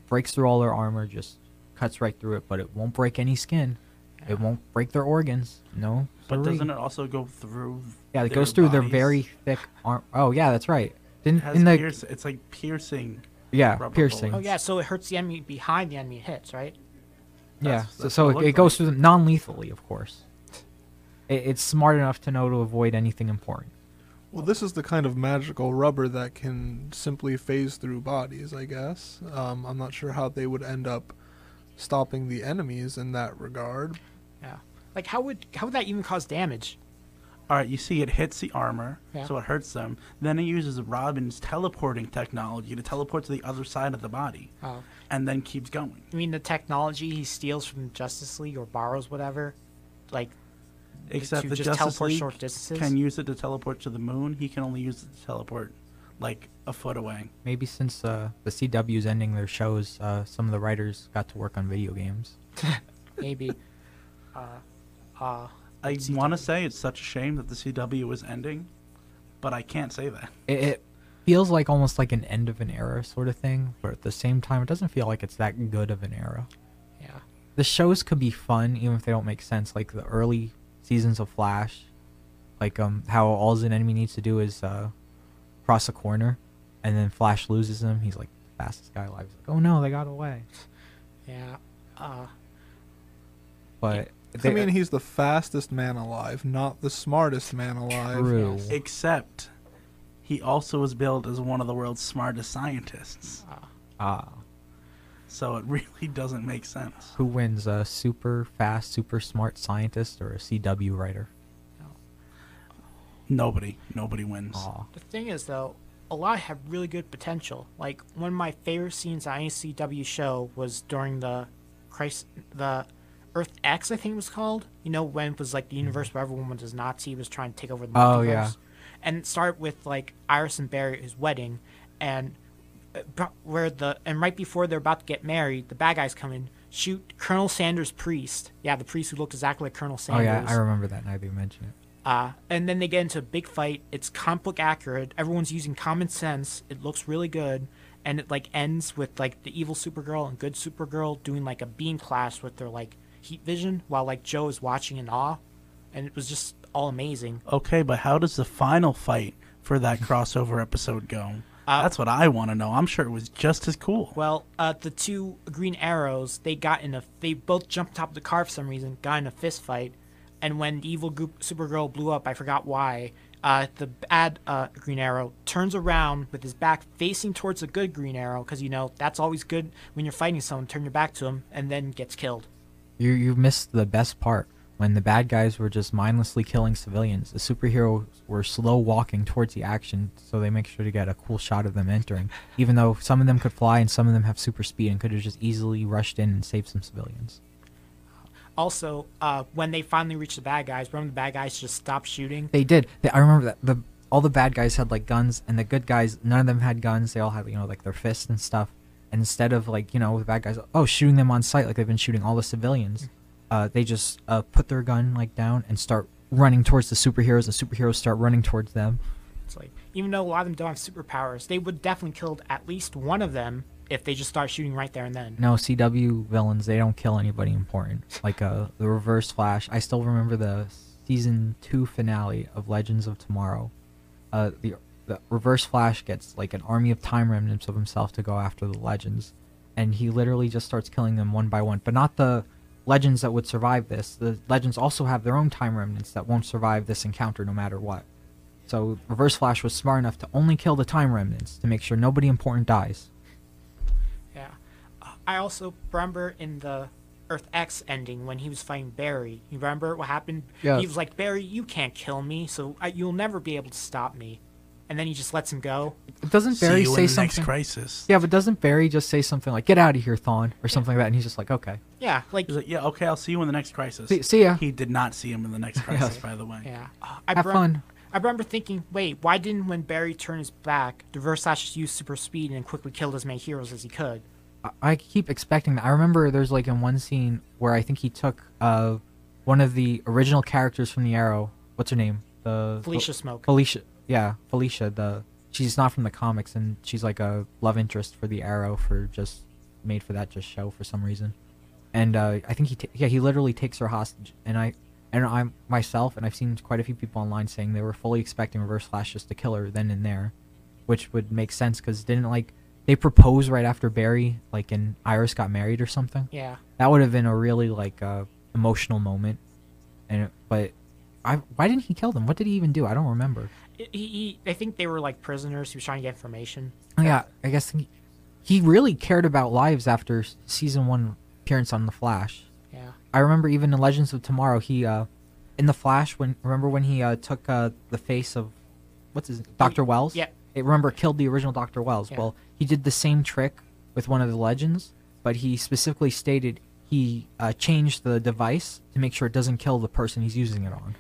Speaker 3: breaks through all their armor just cuts right through it but it won't break any skin
Speaker 2: Yeah.
Speaker 3: it won't break their organs no
Speaker 1: But
Speaker 3: siree.
Speaker 1: doesn't it also go through?
Speaker 3: Yeah, it
Speaker 1: their
Speaker 3: goes through their very thick arm. Oh yeah, that's right. Didn't
Speaker 1: has
Speaker 3: in the
Speaker 1: pierce- it's like piercing.
Speaker 3: yeah
Speaker 1: rubber
Speaker 3: piercing.
Speaker 2: oh yeah, so it hurts the enemy behind the enemy hits, right?
Speaker 3: yeah,
Speaker 1: That's-
Speaker 3: so,
Speaker 1: that's
Speaker 3: so
Speaker 1: what
Speaker 3: it,
Speaker 1: it looked
Speaker 3: it goes
Speaker 1: like.
Speaker 3: through them non-lethally, of course. It, it's smart enough to know to avoid anything important.
Speaker 4: Well, this is the kind of magical rubber that can simply phase through bodies, I guess. Um, I'm not sure how they would end up stopping the enemies in that regard.
Speaker 2: Yeah. Like how would how would that even cause damage?
Speaker 1: All right, you see, it hits the armor,
Speaker 2: Yeah.
Speaker 1: so it hurts them. Then it uses Robin's teleporting technology to teleport to the other side of the body,
Speaker 2: Oh,
Speaker 1: and then keeps going.
Speaker 2: I mean the technology he steals from Justice League or borrows whatever, like
Speaker 1: Except
Speaker 2: to
Speaker 1: the
Speaker 2: just
Speaker 1: Justice
Speaker 2: teleport
Speaker 1: League
Speaker 2: short distances.
Speaker 1: can use it to teleport to the moon. He can only use it to teleport like a foot away.
Speaker 3: Maybe since uh, the CW's ending their shows, uh, some of the writers got to work on video games.
Speaker 2: Maybe. uh, uh,
Speaker 1: I want to say it's such a shame that the CW is ending, but I can't say that.
Speaker 3: It, it feels like almost like an end of an era sort of thing, but at the same time, it doesn't feel like it's that good of an era.
Speaker 2: yeah.
Speaker 3: The shows could be fun even if they don't make sense. Like the early seasons of Flash, like um how all an enemy needs to do is uh cross a corner, and then Flash loses him. He's like the fastest guy alive. He's like, oh no, they got away.
Speaker 2: Yeah. Uh,
Speaker 3: But
Speaker 4: I
Speaker 3: they-
Speaker 4: mean, he's the fastest man alive, not the smartest man alive.
Speaker 3: true.
Speaker 2: Yes.
Speaker 1: Except, he also was billed as one of the world's smartest scientists.
Speaker 2: uh,
Speaker 3: Ah,
Speaker 1: So it really doesn't make sense.
Speaker 3: who wins? A super fast, super smart scientist or a CW writer?
Speaker 1: Nobody, nobody wins.
Speaker 3: Aw.
Speaker 2: the thing is, though, a lot have really good potential. Like one of my favorite scenes on any CW show was during the Christ, the Earth X, I think it was called. You know, when it was like the mm-hmm. universe where everyone was Nazi was trying to take over the
Speaker 3: Oh, yeah.
Speaker 2: And start with like Iris and Barry at his wedding, and bro- where the and right before they're about to get married, the bad guys come in, shoot Colonel Sanders' priest. Yeah, the priest who looked exactly like Colonel Sanders.
Speaker 3: Oh
Speaker 2: Sanders.
Speaker 3: yeah, I remember that. Now that you mention it.
Speaker 2: Uh, and then they get into a big fight. It's comic accurate. Everyone's using common sense. It looks really good, and it like ends with like the evil Supergirl and good Supergirl doing like a beam clash with their like heat vision, while like Joe is watching in awe, and it was just all amazing.
Speaker 1: Okay, but how does the final fight for that crossover episode go?
Speaker 2: Uh,
Speaker 1: That's what I want to know. I'm sure it was just as cool.
Speaker 2: Well, uh, the two Green Arrows they got in a they both jumped top of the car for some reason, got in a fist fight, and when the evil group Supergirl blew up, I forgot why. Uh, the bad uh, Green Arrow turns around with his back facing towards the good Green Arrow because you know that's always good when you're fighting someone. Turn your back to him and then gets killed.
Speaker 3: You you missed the best part when the bad guys were just mindlessly killing civilians. The superheroes were slow walking towards the action, so they make sure to get a cool shot of them entering. Even though some of them could fly and some of them have super speed and could have just easily rushed in and saved some civilians.
Speaker 2: Also, uh, when they finally reached the bad guys, remember the bad guys just stopped shooting.
Speaker 3: They did. They, I remember that the all the bad guys had like guns, and the good guys none of them had guns. They all had you know like their fists and stuff. And instead of like you know the bad guys oh shooting them on sight like they've been shooting all the civilians, uh, they just uh, put their gun like down and start running towards the superheroes. The superheroes start running towards them.
Speaker 2: It's like even though a lot of them don't have superpowers, they would definitely killed at least one of them if they just start shooting right there and then.
Speaker 3: No CW villains they don't kill anybody important. Like uh, the Reverse Flash. I still remember the season two finale of Legends of Tomorrow. Uh, the the Reverse Flash gets like an army of time remnants of himself to go after the Legends, and he literally just starts killing them one by one. But not the Legends that would survive this. The Legends also have their own time remnants that won't survive this encounter no matter what. So Reverse Flash was smart enough to only kill the time remnants to make sure nobody important dies.
Speaker 2: Yeah. Uh, I also remember in the Earth X ending when he was fighting Barry. You remember what happened?
Speaker 3: Yeah.
Speaker 2: He was like, Barry, you can't kill me, so I, you'll never be able to stop me. And then he just lets him go.
Speaker 3: Doesn't
Speaker 1: See
Speaker 3: Barry
Speaker 1: you
Speaker 3: say
Speaker 1: in the next
Speaker 3: something?
Speaker 1: crisis.
Speaker 3: Yeah, but doesn't Barry just say something like "Get out of here, Thawne" or something like that? And he's just like, "Okay,
Speaker 2: Yeah, like,
Speaker 1: He's like, yeah, okay, I'll see you in the next crisis.
Speaker 3: see, see ya,
Speaker 1: He did not see him in the next crisis, by the way.
Speaker 2: yeah. Uh, I
Speaker 3: have
Speaker 2: rem-
Speaker 3: fun."
Speaker 2: I remember thinking, wait, why didn't when Barry turned his back, the Reverse Flash just use super speed and quickly killed as many heroes as he could?
Speaker 3: I, I keep expecting that. I remember there's like in one scene where I think he took uh one of the original characters from the Arrow. What's her name? The
Speaker 2: Felicia Smoak.
Speaker 3: Felicia. Yeah, Felicia. The she's not from the comics, and she's like a love interest for the Arrow for just made for that just show for some reason. And uh, I think he ta- yeah he literally takes her hostage, and I and I myself and I've seen quite a few people online saying they were fully expecting Reverse Flash just to kill her then and there, which would make sense because didn't like they propose right after Barry like and Iris got married or something.
Speaker 2: Yeah.
Speaker 3: That would have been a really like uh, emotional moment, and it, but I why didn't he kill them? What did he even do? I don't remember.
Speaker 2: He, he, I think they were like prisoners. He was trying to get information.
Speaker 3: Oh, yeah, I guess he, he really cared about lives after season one appearance on the Flash.
Speaker 2: Yeah.
Speaker 3: I remember even in Legends of Tomorrow, he uh, in the Flash when remember when he uh, took uh, the face of what's his Doctor Wells.
Speaker 2: Yeah.
Speaker 3: It remember killed the original Doctor Wells.
Speaker 2: Yeah.
Speaker 3: Well, he did the same trick with one of the Legends, but he specifically stated he uh, changed the device to make sure it doesn't kill the person he's using it on.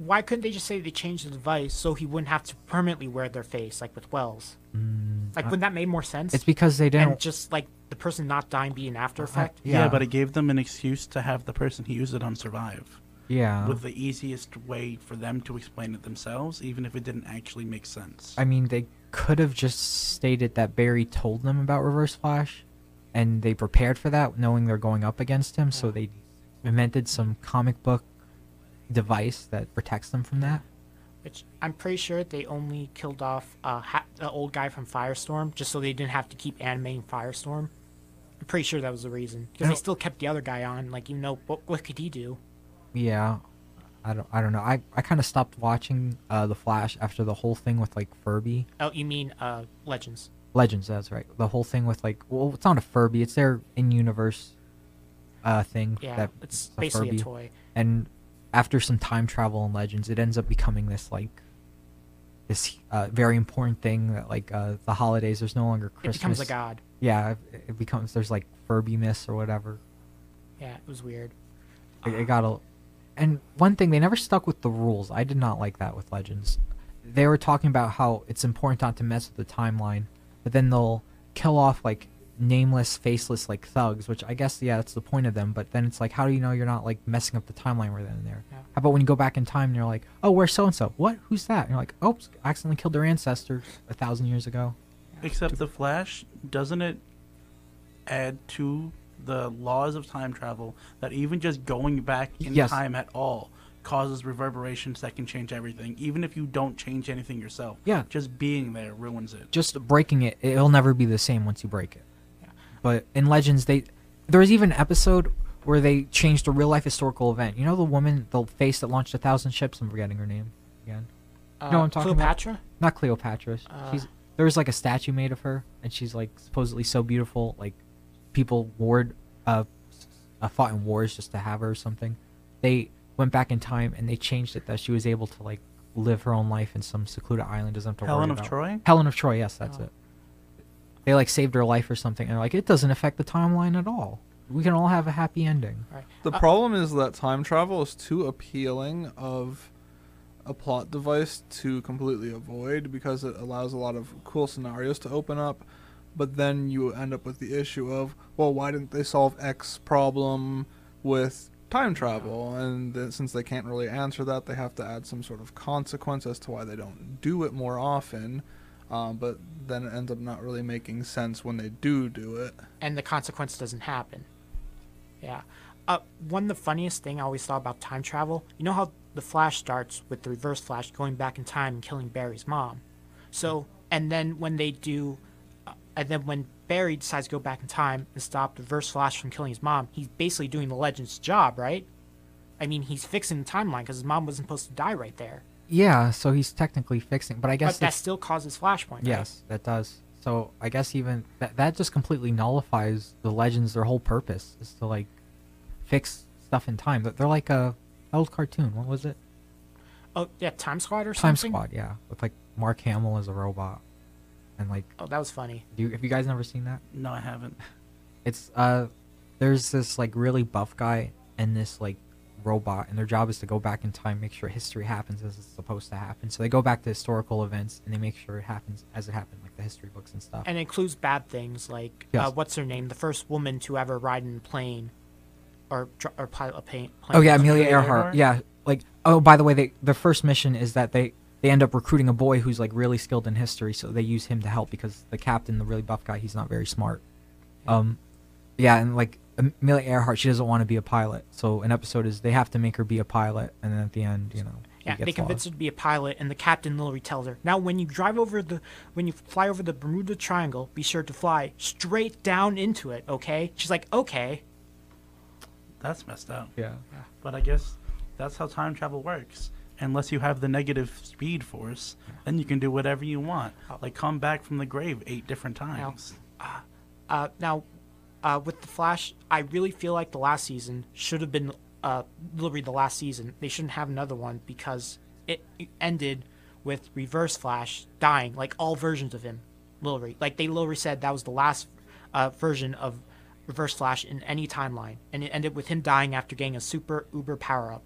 Speaker 2: Now, why couldn't they just say they changed the device so he wouldn't have to permanently wear their face like with Wells?
Speaker 3: Mm,
Speaker 2: Like,
Speaker 3: uh,
Speaker 2: wouldn't that make more sense?
Speaker 3: it's because they didn't.
Speaker 2: and just like the person not dying be an after effect.
Speaker 1: Yeah.
Speaker 3: Yeah.
Speaker 1: but it gave them an excuse to have the person who used it on survive.
Speaker 3: yeah.
Speaker 1: With the easiest way for them to explain it themselves, even if it didn't actually make sense.
Speaker 3: I mean, they could have just stated that Barry told them about Reverse Flash, and they prepared for that, knowing they're going up against him. So they invented some comic book device that protects them from that.
Speaker 2: Which I'm pretty sure they only killed off uh, ha- the old guy from Firestorm just so they didn't have to keep animating Firestorm. I'm pretty sure that was the reason because they still kept the other guy on. Like, you know, what what could he do?
Speaker 3: Yeah, I don't. I don't know. I I kind of stopped watching uh, the Flash after the whole thing with like Furby.
Speaker 2: Oh, you mean uh, Legends?
Speaker 3: Legends, that's right. The whole thing with like, well, it's not a Furby. It's their in-universe uh thing.
Speaker 2: Yeah,
Speaker 3: that
Speaker 2: it's
Speaker 3: a
Speaker 2: basically
Speaker 3: Furby.
Speaker 2: a toy.
Speaker 3: and after some time travel in legends it ends up becoming this like this uh, very important thing that like uh, the holidays there's no longer Christmas.
Speaker 2: It becomes a god.
Speaker 3: yeah it, becomes there's like furby myths or whatever
Speaker 2: Yeah, it was weird.
Speaker 3: it, it got a and one thing they never stuck with the rules i did not like that with legends they were talking about how it's important not to mess with the timeline but then they'll kill off like nameless faceless like thugs which i guess yeah that's the point of them but then it's like how do you know you're not like messing up the timeline right then and there
Speaker 2: Yeah.
Speaker 3: how about when you go back in time and you're like oh where's so and so what who's that and you're like oops, accidentally killed their ancestors a thousand years ago
Speaker 1: Except the Flash, doesn't it add to the laws of time travel that even just going back in
Speaker 3: Yes.
Speaker 1: time at all causes reverberations that can change everything, even if you don't change anything yourself.
Speaker 3: Yeah.
Speaker 1: Just being there ruins it.
Speaker 3: just breaking it it'll never be the same once you break it
Speaker 2: Yeah.
Speaker 3: But in legends they there was even an episode where they changed a real life historical event you know the woman the face that launched a thousand ships i'm forgetting her name again
Speaker 2: Uh,
Speaker 3: No, I'm talking about-
Speaker 2: Cleopatra.
Speaker 3: not cleopatra
Speaker 2: Uh.
Speaker 3: she's there was like a statue made of her and she's like supposedly so beautiful like people warred uh, uh fought in wars just to have her or something they went back in time and they changed it that she was able to like live her own life in some secluded island doesn't have to
Speaker 1: Helen
Speaker 3: worry
Speaker 1: of
Speaker 3: about
Speaker 1: Troy?
Speaker 3: Helen of Troy, yes, that's
Speaker 2: Oh.
Speaker 3: it. They like saved her life or something, and like, it doesn't affect the timeline at all. We can all have a happy ending.
Speaker 2: Right.
Speaker 4: The
Speaker 2: Uh,
Speaker 4: problem is that time travel is too appealing of a plot device to completely avoid because it allows a lot of cool scenarios to open up. But then you end up with the issue of, well, why didn't they solve X problem with time travel? And th- since they can't really answer that, they have to add some sort of consequence as to why they don't do it more often. Um, but then it ends up not really making sense when they do do it.
Speaker 2: and the consequence doesn't happen. Yeah. Uh, one of the funniest thing I always thought about time travel, you know how the Flash starts with the Reverse Flash going back in time and killing Barry's mom. So, and then when they do, uh, and then when Barry decides to go back in time and stop the Reverse Flash from killing his mom, he's basically doing the Legend's job, right? I mean, he's fixing the timeline because his mom wasn't supposed to die right there.
Speaker 3: Yeah, so he's technically fixing, but I guess
Speaker 2: But that still causes Flashpoint. right?
Speaker 3: yes, that does. So I guess even that that just completely nullifies the legends. Their whole purpose is to like fix stuff in time. They're- They're like a old cartoon. What was it?
Speaker 2: Oh, yeah, Time Squad or
Speaker 3: Time
Speaker 2: something?
Speaker 3: Time Squad. Yeah, with like Mark Hamill as a robot, and like,
Speaker 2: Oh, that was funny.
Speaker 3: do you, have you guys never seen that?
Speaker 1: No, I haven't.
Speaker 3: it's uh there's this like really buff guy and this like robot and their job is to go back in time make sure history happens as it's supposed to happen so they go back to historical events and they make sure it happens as it happened like the history books and stuff
Speaker 2: and it includes bad things like
Speaker 3: Yes.
Speaker 2: uh, what's her name, the first woman to ever ride in a plane, or or pilot a plane.
Speaker 3: oh yeah
Speaker 1: Amelia
Speaker 3: amelia earhart
Speaker 1: Earhart?
Speaker 3: yeah like oh by the way they their first mission is that they they end up recruiting a boy who's like really skilled in history so they use him to help because the captain the really buff guy he's not very smart um yeah and like amelia earhart she doesn't want to be a pilot so an episode is they have to make her be a pilot and then at the end you know
Speaker 2: Yeah, they
Speaker 3: gets
Speaker 2: convince
Speaker 3: lost.
Speaker 2: her to be a pilot, and the captain literally tells her, "Now, when you drive over the, when you fly over the Bermuda Triangle, be sure to fly straight down into it, okay?" She's like, "Okay."
Speaker 1: That's messed up.
Speaker 3: yeah
Speaker 1: But I guess that's how time travel works. Unless you have the negative speed force, then you can do whatever you want. Like come back from the grave eight different times.
Speaker 2: Uh, now, uh, with the Flash, I really feel like the last season should have been uh, literally the last season. They shouldn't have another one because it ended with Reverse Flash dying, like all versions of him, literally. Like they literally said that was the last uh, version of Reverse Flash in any timeline, and it ended with him dying after getting a super uber power up.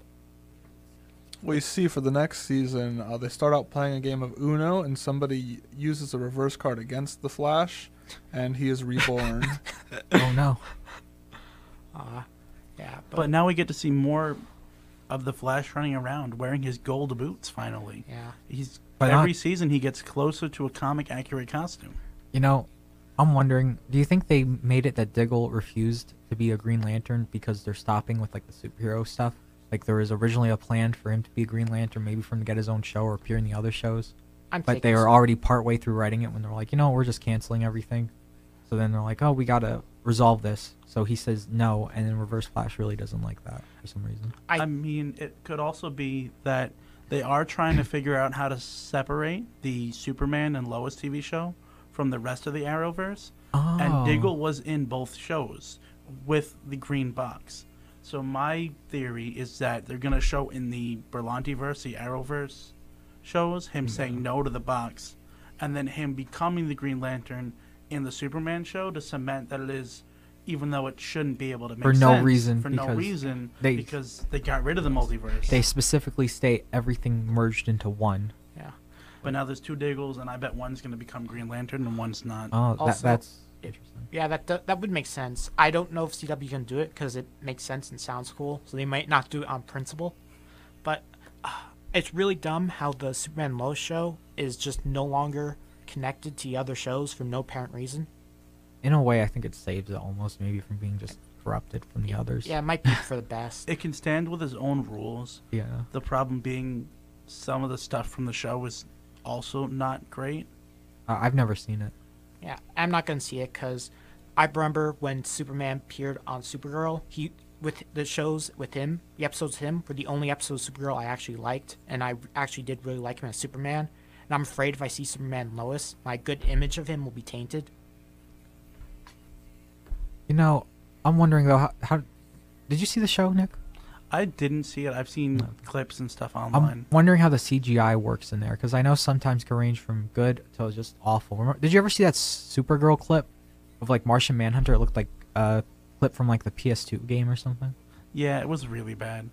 Speaker 4: We see for the next season, uh, they start out playing a game of Uno, and somebody uses a reverse card against the Flash, and he is reborn.
Speaker 3: oh no.
Speaker 2: Uh, yeah, but,
Speaker 1: But now we get to see more of the Flash running around wearing his gold boots. Finally,
Speaker 2: yeah.
Speaker 1: he's
Speaker 3: But
Speaker 1: every
Speaker 3: not-
Speaker 1: season he gets closer to a comic accurate costume.
Speaker 3: You know, I'm wondering, do you think they made it that Diggle refused to be a Green Lantern because they're stopping with like the superhero stuff? Like there was originally a plan for him to be a Green Lantern, maybe for him to get his own show or appear in the other shows.
Speaker 2: I'm
Speaker 3: But they
Speaker 2: taking
Speaker 3: were
Speaker 2: s-
Speaker 3: already partway through writing it when they're like, you know, we're just canceling everything. So then they're like, oh, we gotta resolve this. So he says no, and then Reverse Flash really doesn't like that for some reason.
Speaker 2: I-
Speaker 1: I mean, it could also be that they are trying to figure out how to separate the Superman and Lois TV show from the rest of the Arrowverse.
Speaker 3: Oh.
Speaker 1: And Diggle was in both shows with the green box. So my theory is that they're gonna show in the Berlanti verse, the Arrowverse shows, him saying no to the box, and then him becoming the Green Lantern in the Superman show to cement that it is, even though it shouldn't be able to make
Speaker 3: For no
Speaker 1: sense,
Speaker 3: reason,
Speaker 1: For no
Speaker 3: because
Speaker 1: reason,
Speaker 3: they-
Speaker 1: because they got rid of the multiverse.
Speaker 3: They specifically state everything merged into one.
Speaker 2: Yeah.
Speaker 1: but now there's two Diggles, and I bet one's gonna become Green Lantern and one's not.
Speaker 3: Oh, that,
Speaker 2: Also-
Speaker 3: that's interesting.
Speaker 2: Yeah, that that that would make sense. I don't know if CW can do it because it makes sense and sounds cool, so they might not do it on principle. But uh, it's really dumb how the Superman Lois show is just no longer connected to the other shows for no apparent reason.
Speaker 3: In a way, I think it saves it almost maybe from being just corrupted from the others.
Speaker 2: Yeah, it might be for the best.
Speaker 1: It can stand with its own rules.
Speaker 3: Yeah.
Speaker 1: The problem being, some of the stuff from the show was also not great.
Speaker 3: Uh, I've never seen it.
Speaker 2: Yeah, I'm not gonna see it because I remember when Superman appeared on Supergirl. He with the shows with him, the episodes with him were the only episodes of Supergirl I actually liked, and I actually did really like him as Superman. And I'm afraid if I see Superman Lois, my good image of him will be tainted.
Speaker 3: You know, I'm wondering though, how, how did you see the show, Nick?
Speaker 1: I didn't see it. I've seen
Speaker 3: No.
Speaker 1: clips and stuff online.
Speaker 3: I'm wondering how the CGI works in there because I know sometimes can range from good to just awful. Remember, did you ever see that Supergirl clip of like Martian Manhunter? It looked like a clip from like the PS2 game or something.
Speaker 1: Yeah, it was really bad.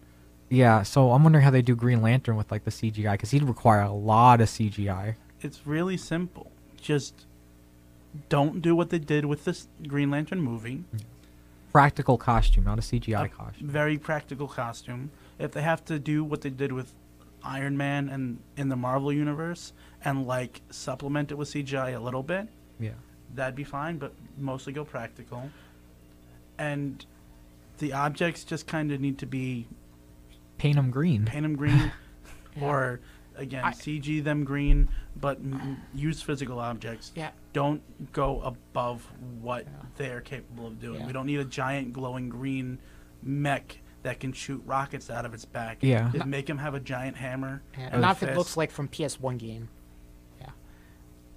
Speaker 3: Yeah, so I'm wondering how they do Green Lantern with like the CGI because he'd require a lot of CGI.
Speaker 1: It's really simple. Just don't do what they did with this Green Lantern movie. Mm.
Speaker 3: Practical costume, not a CGI
Speaker 1: A
Speaker 3: costume.
Speaker 1: Very practical costume. If they have to do what they did with Iron Man and in the Marvel universe and like supplement it with CGI a little bit,
Speaker 3: Yeah.
Speaker 1: that'd be fine, but mostly go practical. And the objects just kind of need to be
Speaker 3: Paint them green.
Speaker 1: paint them green,
Speaker 2: Yeah.
Speaker 1: or again
Speaker 2: I-
Speaker 1: CG them green, but m- use physical objects.
Speaker 2: Yeah,
Speaker 1: Don't go above what
Speaker 2: Yeah.
Speaker 1: they're capable of doing.
Speaker 2: Yeah.
Speaker 1: We don't need a giant glowing green mech that can shoot rockets out of its back.
Speaker 3: Yeah.
Speaker 1: Just make him have a giant hammer.
Speaker 2: and not if
Speaker 1: fist.
Speaker 2: it looks like from PS1 game. Yeah.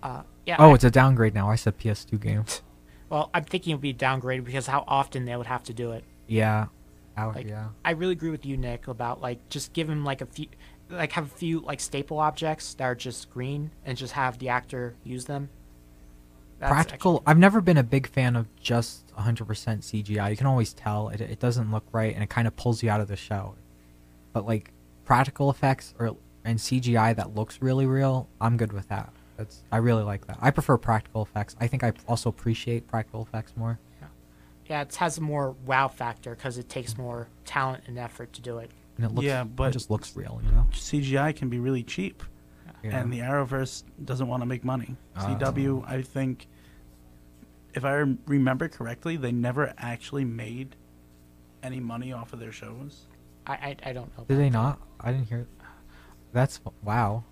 Speaker 2: Uh, yeah.
Speaker 3: Oh,
Speaker 2: I-
Speaker 3: it's a downgrade now. I said PS2 game.
Speaker 2: well, I'm thinking it would be downgraded because how often they would have to do it.
Speaker 3: Yeah. Out,
Speaker 2: Like,
Speaker 3: yeah.
Speaker 2: I really agree with you, Nick, about like just give him like a few, like have a few like staple objects that are just green and just have the actor use them. That's
Speaker 3: practical i've never been a big fan of just 100% cgi you can always tell it, it doesn't look right and it kind of pulls you out of the show but like practical effects or and cgi that looks really real i'm good with that that's i really like that i prefer practical effects i think i also appreciate practical effects more
Speaker 2: Yeah, yeah it has a more wow factor because it takes more talent and effort to do it.
Speaker 3: and it looks
Speaker 1: Yeah,
Speaker 3: it
Speaker 1: but-
Speaker 3: just looks real you know
Speaker 1: CGI can be really cheap,
Speaker 3: yeah.
Speaker 1: and the Arrowverse doesn't want to make money.
Speaker 3: Ah, oh.
Speaker 1: CW, I think, if I remember correctly, they never actually made any money off of their shows.
Speaker 2: I I, I don't know.
Speaker 3: did they
Speaker 2: that.
Speaker 3: not i didn't hear that's wow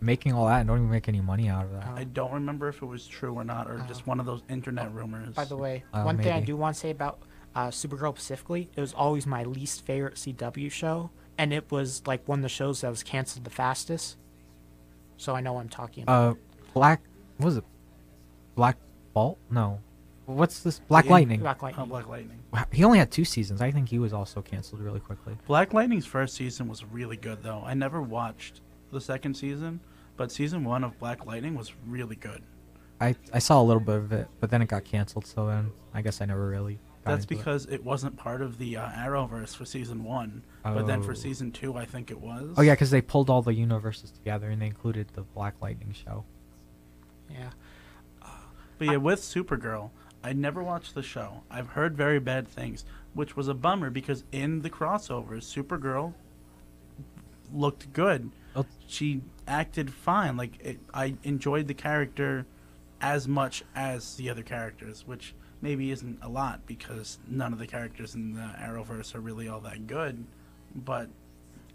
Speaker 3: making all that and don't even make any money out of that
Speaker 2: Oh.
Speaker 1: I don't remember if it was true or not, or
Speaker 2: Oh.
Speaker 1: just one of those internet rumors.
Speaker 2: By the way,
Speaker 3: Uh,
Speaker 2: one thing I
Speaker 3: maybe.
Speaker 2: do want to say about uh, Supergirl specifically, it was always my least favorite CW show, and it was like one of the shows that was canceled the fastest. So I know what I'm talking about.
Speaker 3: Uh, Black. What was it? Black Bolt? No. What's this? Black
Speaker 1: In-
Speaker 3: Lightning.
Speaker 2: Black
Speaker 1: Oh,
Speaker 2: Lightning.
Speaker 1: Black Lightning.
Speaker 3: Wow, He only had two seasons. I think he was also canceled really quickly.
Speaker 1: Black Lightning's first season was really good, though. I never watched the second season, but season one of Black Lightning was really good.
Speaker 3: I I saw a little bit of it, but then it got canceled. So then I guess I never really got
Speaker 1: That's
Speaker 3: into it.
Speaker 1: because it wasn't part of the uh, Arrowverse for season one, but then for
Speaker 3: Oh.
Speaker 1: season two, I think it was.
Speaker 3: Oh yeah, because they pulled all the universes together and they included the Black Lightning show.
Speaker 2: Yeah.
Speaker 1: But yeah, with Supergirl, I never watched the show. I've heard very bad things, which was a bummer because in the crossovers, Supergirl looked good. She acted fine. Like it, I enjoyed the character as much as the other characters, which maybe isn't a lot because none of the characters in the Arrowverse are really all that good. But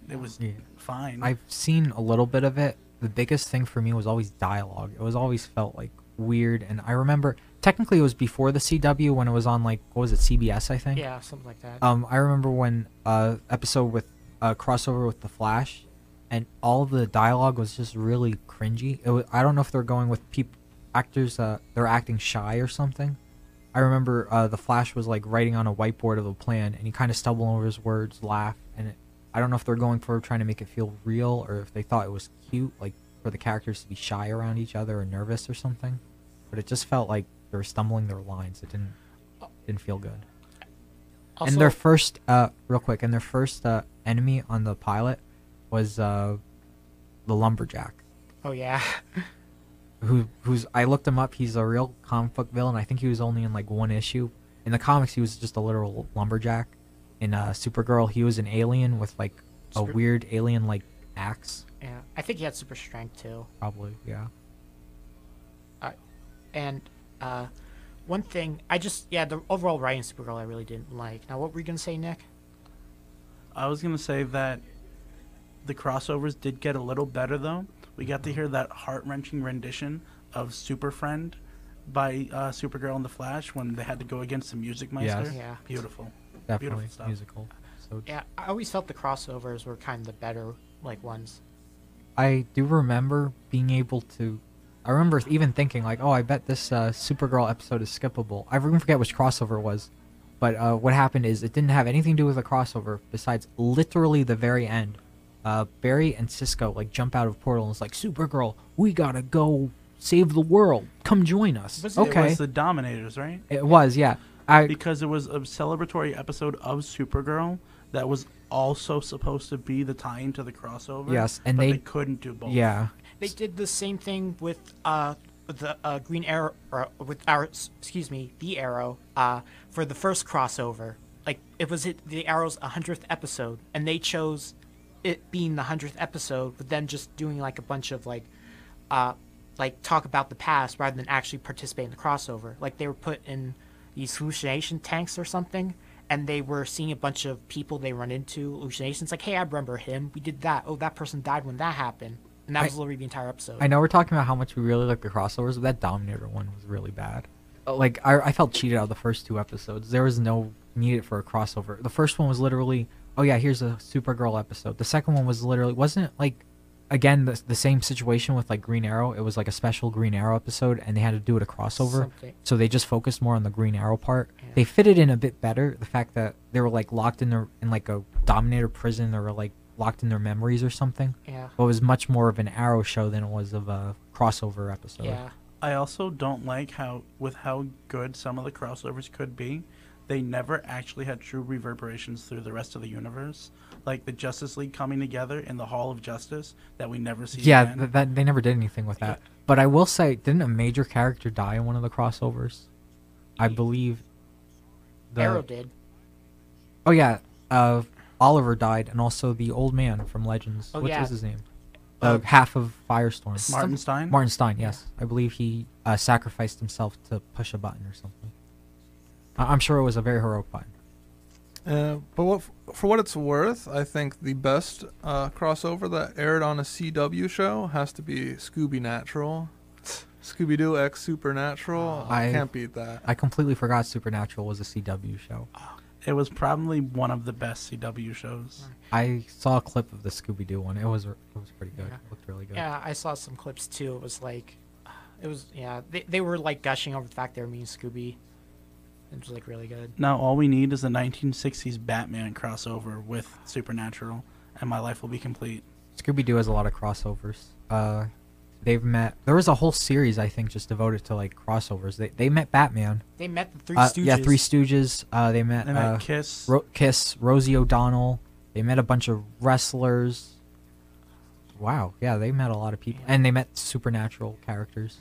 Speaker 1: it was
Speaker 3: Yeah.
Speaker 1: fine.
Speaker 3: I've seen a little bit of it. The biggest thing for me was always dialogue. It was always felt like weird, and I remember technically it was before the CW when it was on like what was it CBS I think.
Speaker 2: Yeah, something like that.
Speaker 3: Um, I remember when uh episode with uh crossover with the Flash, and all the dialogue was just really cringy. It was, I don't know if they're going with peop actors uh they're acting shy or something. I remember uh the Flash was like writing on a whiteboard of a plan, and he kind of stumbled over his words, laughed, and it, I don't know if they're going for trying to make it feel real or if they thought it was cute, like for the characters to be shy around each other or nervous or something. But it just felt like they were stumbling their lines. It didn't didn't feel good
Speaker 2: also,
Speaker 3: and their first uh real quick and their first uh enemy on the pilot was uh the lumberjack
Speaker 2: oh yeah,
Speaker 3: who who's i looked him up he's a real comic book villain i think he was only in like one issue in the comics he was just a literal lumberjack in uh supergirl he was an alien with like a
Speaker 2: Super-
Speaker 3: weird alien like axe
Speaker 2: yeah. I think he had super strength too.
Speaker 3: probably yeah Uh,
Speaker 2: And uh, one thing, I just yeah, the overall writing Supergirl I really didn't like. Now, what were you gonna say, Nick?
Speaker 1: I was gonna say that the crossovers did get a little better though. We got to hear that heart wrenching rendition of Super Friend by uh, Supergirl and the Flash when they had to go against the Music Meister.
Speaker 3: Yes.
Speaker 2: Yeah.
Speaker 1: Beautiful.
Speaker 3: definitely
Speaker 1: stuff.
Speaker 3: musical so
Speaker 2: Yeah, I always felt the crossovers were kind of the better like ones.
Speaker 3: I do remember being able to. I remember even thinking like, "Oh, I bet this uh, Supergirl episode is skippable." I even forget which crossover it was, but uh, what happened is it didn't have anything to do with the crossover. Besides, literally the very end, uh, Barry and Cisco like jump out of portal and it's like, "Supergirl, we gotta go save the world. Come join us."
Speaker 2: Was it-
Speaker 3: okay,
Speaker 1: It was the Dominators, right?
Speaker 3: it was yeah. I
Speaker 1: Because it was a celebratory episode of Supergirl that was also supposed to be the tie-in to the crossover.
Speaker 3: Yes, and
Speaker 1: but
Speaker 3: they-
Speaker 1: they couldn't do both.
Speaker 3: yeah.
Speaker 2: They did the same thing with uh the uh, Green Arrow or with our excuse me the Arrow uh for the first crossover. Like it was the Arrow's hundredth episode, and they chose it being the hundredth episode, with them just doing like a bunch of like uh like talk about the past rather than actually participate in the crossover. Like they were put in these hallucination tanks or something. And they were seeing a bunch of people they run into hallucinations. Like, hey, I remember him. We did that. Oh, that person died when that happened. And that
Speaker 3: I-
Speaker 2: was literally the entire episode.
Speaker 3: I know we're talking about how much we really like the crossovers, but that Dominator one was really bad. Uh, Like I, I felt cheated out of the first two episodes. There was no need for a crossover. The first one was literally, oh yeah, here's a Supergirl episode. The second one was literally wasn't like, again the the same situation with like Green Arrow. It was like a special Green Arrow episode, and they had to do it a crossover.
Speaker 2: Something.
Speaker 3: So they just focused more on the Green Arrow part.
Speaker 2: Yeah.
Speaker 3: They fit it in a bit better. The fact that they were like locked in their in like a Dominator prison, or like locked in their memories or something.
Speaker 2: Yeah.
Speaker 3: But it was much more of an Arrow show than it was of a crossover episode.
Speaker 2: Yeah.
Speaker 1: I also don't like how, with how good some of the crossovers could be, they never actually had true reverberations through the rest of the universe. Like the Justice League coming together in the Hall of Justice that we never see
Speaker 3: Yeah,
Speaker 1: again.
Speaker 3: th- that they never did anything with that. But I will say, didn't a major character die in one of the crossovers? I believe. The,
Speaker 2: Arrow did.
Speaker 3: Oh yeah, uh, Oliver died, and also the old man from Legends.
Speaker 2: Oh,
Speaker 3: what
Speaker 2: yeah.
Speaker 3: was his name?
Speaker 1: Uh,
Speaker 3: Uh, half of Firestorm.
Speaker 1: Martin Stein?
Speaker 3: Martin Stein. Yes, I believe he uh, sacrificed himself to push a button or something. I- I'm sure it was a very heroic button.
Speaker 4: Uh, but what, for what it's worth, I think the best uh, crossover that aired on a CW show has to be Scooby Natural. Scooby Doo X Supernatural. I,
Speaker 3: I-
Speaker 4: can't beat that.
Speaker 3: I completely forgot Supernatural was a CW show.
Speaker 1: It was probably one of the best CW shows.
Speaker 3: I saw a clip of the Scooby Doo one. It was it was pretty good.
Speaker 2: Yeah.
Speaker 3: It looked really good.
Speaker 2: Yeah, I saw some clips too. It was like, it was yeah. They they were like gushing over the fact they were mean Scooby. It was like really good.
Speaker 1: Now all we need is a 1960s Batman crossover with Supernatural, and my life will be complete.
Speaker 3: Scooby Doo has a lot of crossovers. Uh, they've met. There was a whole series I think just devoted to like crossovers. They they met Batman.
Speaker 2: They met the Three
Speaker 3: Uh,
Speaker 2: Stooges.
Speaker 3: yeah, Three Stooges. Uh, they met,
Speaker 1: They met
Speaker 3: uh,
Speaker 1: Kiss.
Speaker 3: Ro- Kiss, Rosie O'Donnell. They met a bunch of wrestlers. Wow, yeah, they met a lot of people, and they met supernatural characters.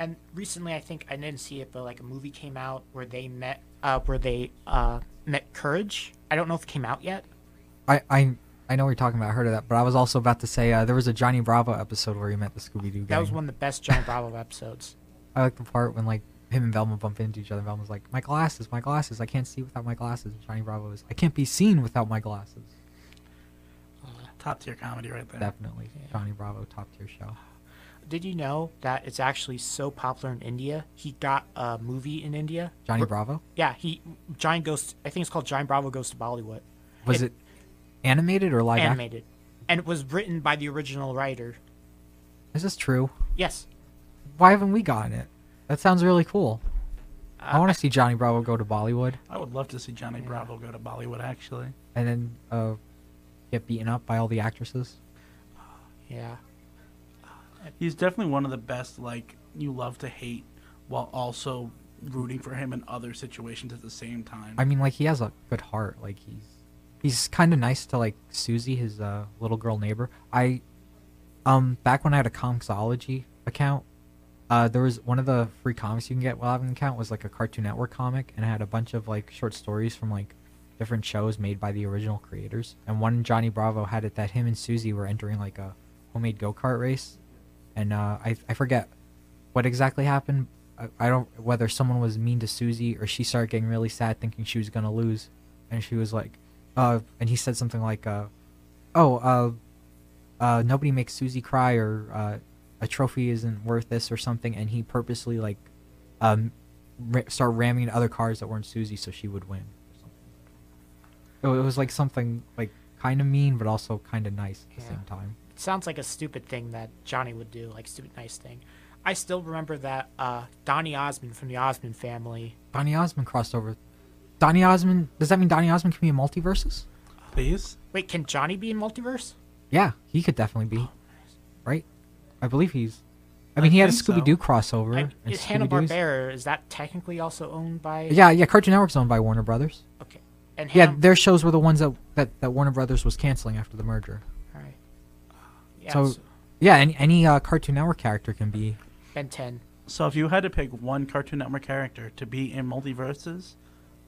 Speaker 2: And recently, I think I didn't see it, but like a movie came out where they met, uh, where they uh met Courage. I don't know if it came out yet.
Speaker 3: I I I know what you're talking about. I heard of that, but I was also about to say uh, there was a Johnny Bravo episode where he met the Scooby Doo gang.
Speaker 2: That was one of the best Johnny Bravo episodes.
Speaker 3: I like the part when like him and Velma bump into each other. Velma's like, "My glasses, my glasses. I can't see without my glasses." And Johnny Bravo is, "I can't be seen without my glasses."
Speaker 1: Top tier comedy right there.
Speaker 3: Definitely,
Speaker 2: Yeah.
Speaker 3: Johnny Bravo, top tier show.
Speaker 2: Did you know that it's actually so popular in India? He got a movie in India.
Speaker 3: Johnny Bravo
Speaker 2: Yeah, he Giant Ghost. I think it's called Johnny Bravo goes to Bollywood.
Speaker 3: was
Speaker 2: It-
Speaker 3: it, animated or live? act-
Speaker 2: animated, and it was written by the original writer.
Speaker 3: Is this true?
Speaker 2: Yes,
Speaker 3: Why haven't we gotten it? That sounds really cool. I
Speaker 2: Uh,
Speaker 3: want to see Johnny Bravo go to Bollywood
Speaker 1: I would love to see Johnny Bravo go to Bollywood. Actually,
Speaker 3: and then uh, get beaten up by all the actresses.
Speaker 2: Yeah,
Speaker 1: he's definitely one of the best. Like you love to hate, while also rooting for him in other situations at the same time.
Speaker 3: I mean, like he has a good heart. Like he's he's kind of nice to like Susie, his uh, little girl neighbor. I um back when I had a Comixology account, uh, there was one of the free comics you can get while having an account was like a Cartoon Network comic, and it had a bunch of like short stories from like different shows made by the original creators. And one Johnny Bravo had it that him and Susie were entering like a homemade go kart race, and uh, I I forget what exactly happened. I, I don't whether someone was mean to Susie or she started getting really sad thinking she was gonna lose, and she was like, uh, and he said something like, uh, oh, uh, uh, nobody makes Susie cry or uh, a trophy isn't worth this or something, and he purposely like, um, ra- start ramming into other cars that weren't Susie so she would win. It was like something like kind of mean but also kind of nice at the
Speaker 2: Yeah.
Speaker 3: same time.
Speaker 2: It sounds like a stupid thing that Johnny would do, like stupid nice thing. I still remember that uh, Donny Osmond from the Osmond family.
Speaker 3: Donny Osmond crossed over. Donny Osmond. Does that mean Donny Osmond can be in MultiVersus?
Speaker 1: Please.
Speaker 2: Wait, can Johnny be in MultiVersus?
Speaker 3: Yeah, he could definitely be.
Speaker 2: Oh,
Speaker 3: Right? I believe he's. I
Speaker 1: I
Speaker 3: mean, he had a. Scooby Doo crossover.
Speaker 2: I, is Hanna Barbera is that technically also owned by?
Speaker 3: Yeah, yeah. Cartoon Network's owned by Warner Brothers.
Speaker 2: Okay. And
Speaker 3: Yeah, their shows were the ones that, that, that Warner Brothers was canceling after the merger.
Speaker 2: All right. Yeah,
Speaker 3: So-
Speaker 2: so
Speaker 3: Yeah, any any uh, Cartoon Network character can be.
Speaker 2: Ben 10.
Speaker 1: So if you had to pick one Cartoon Network character to be in MultiVersus,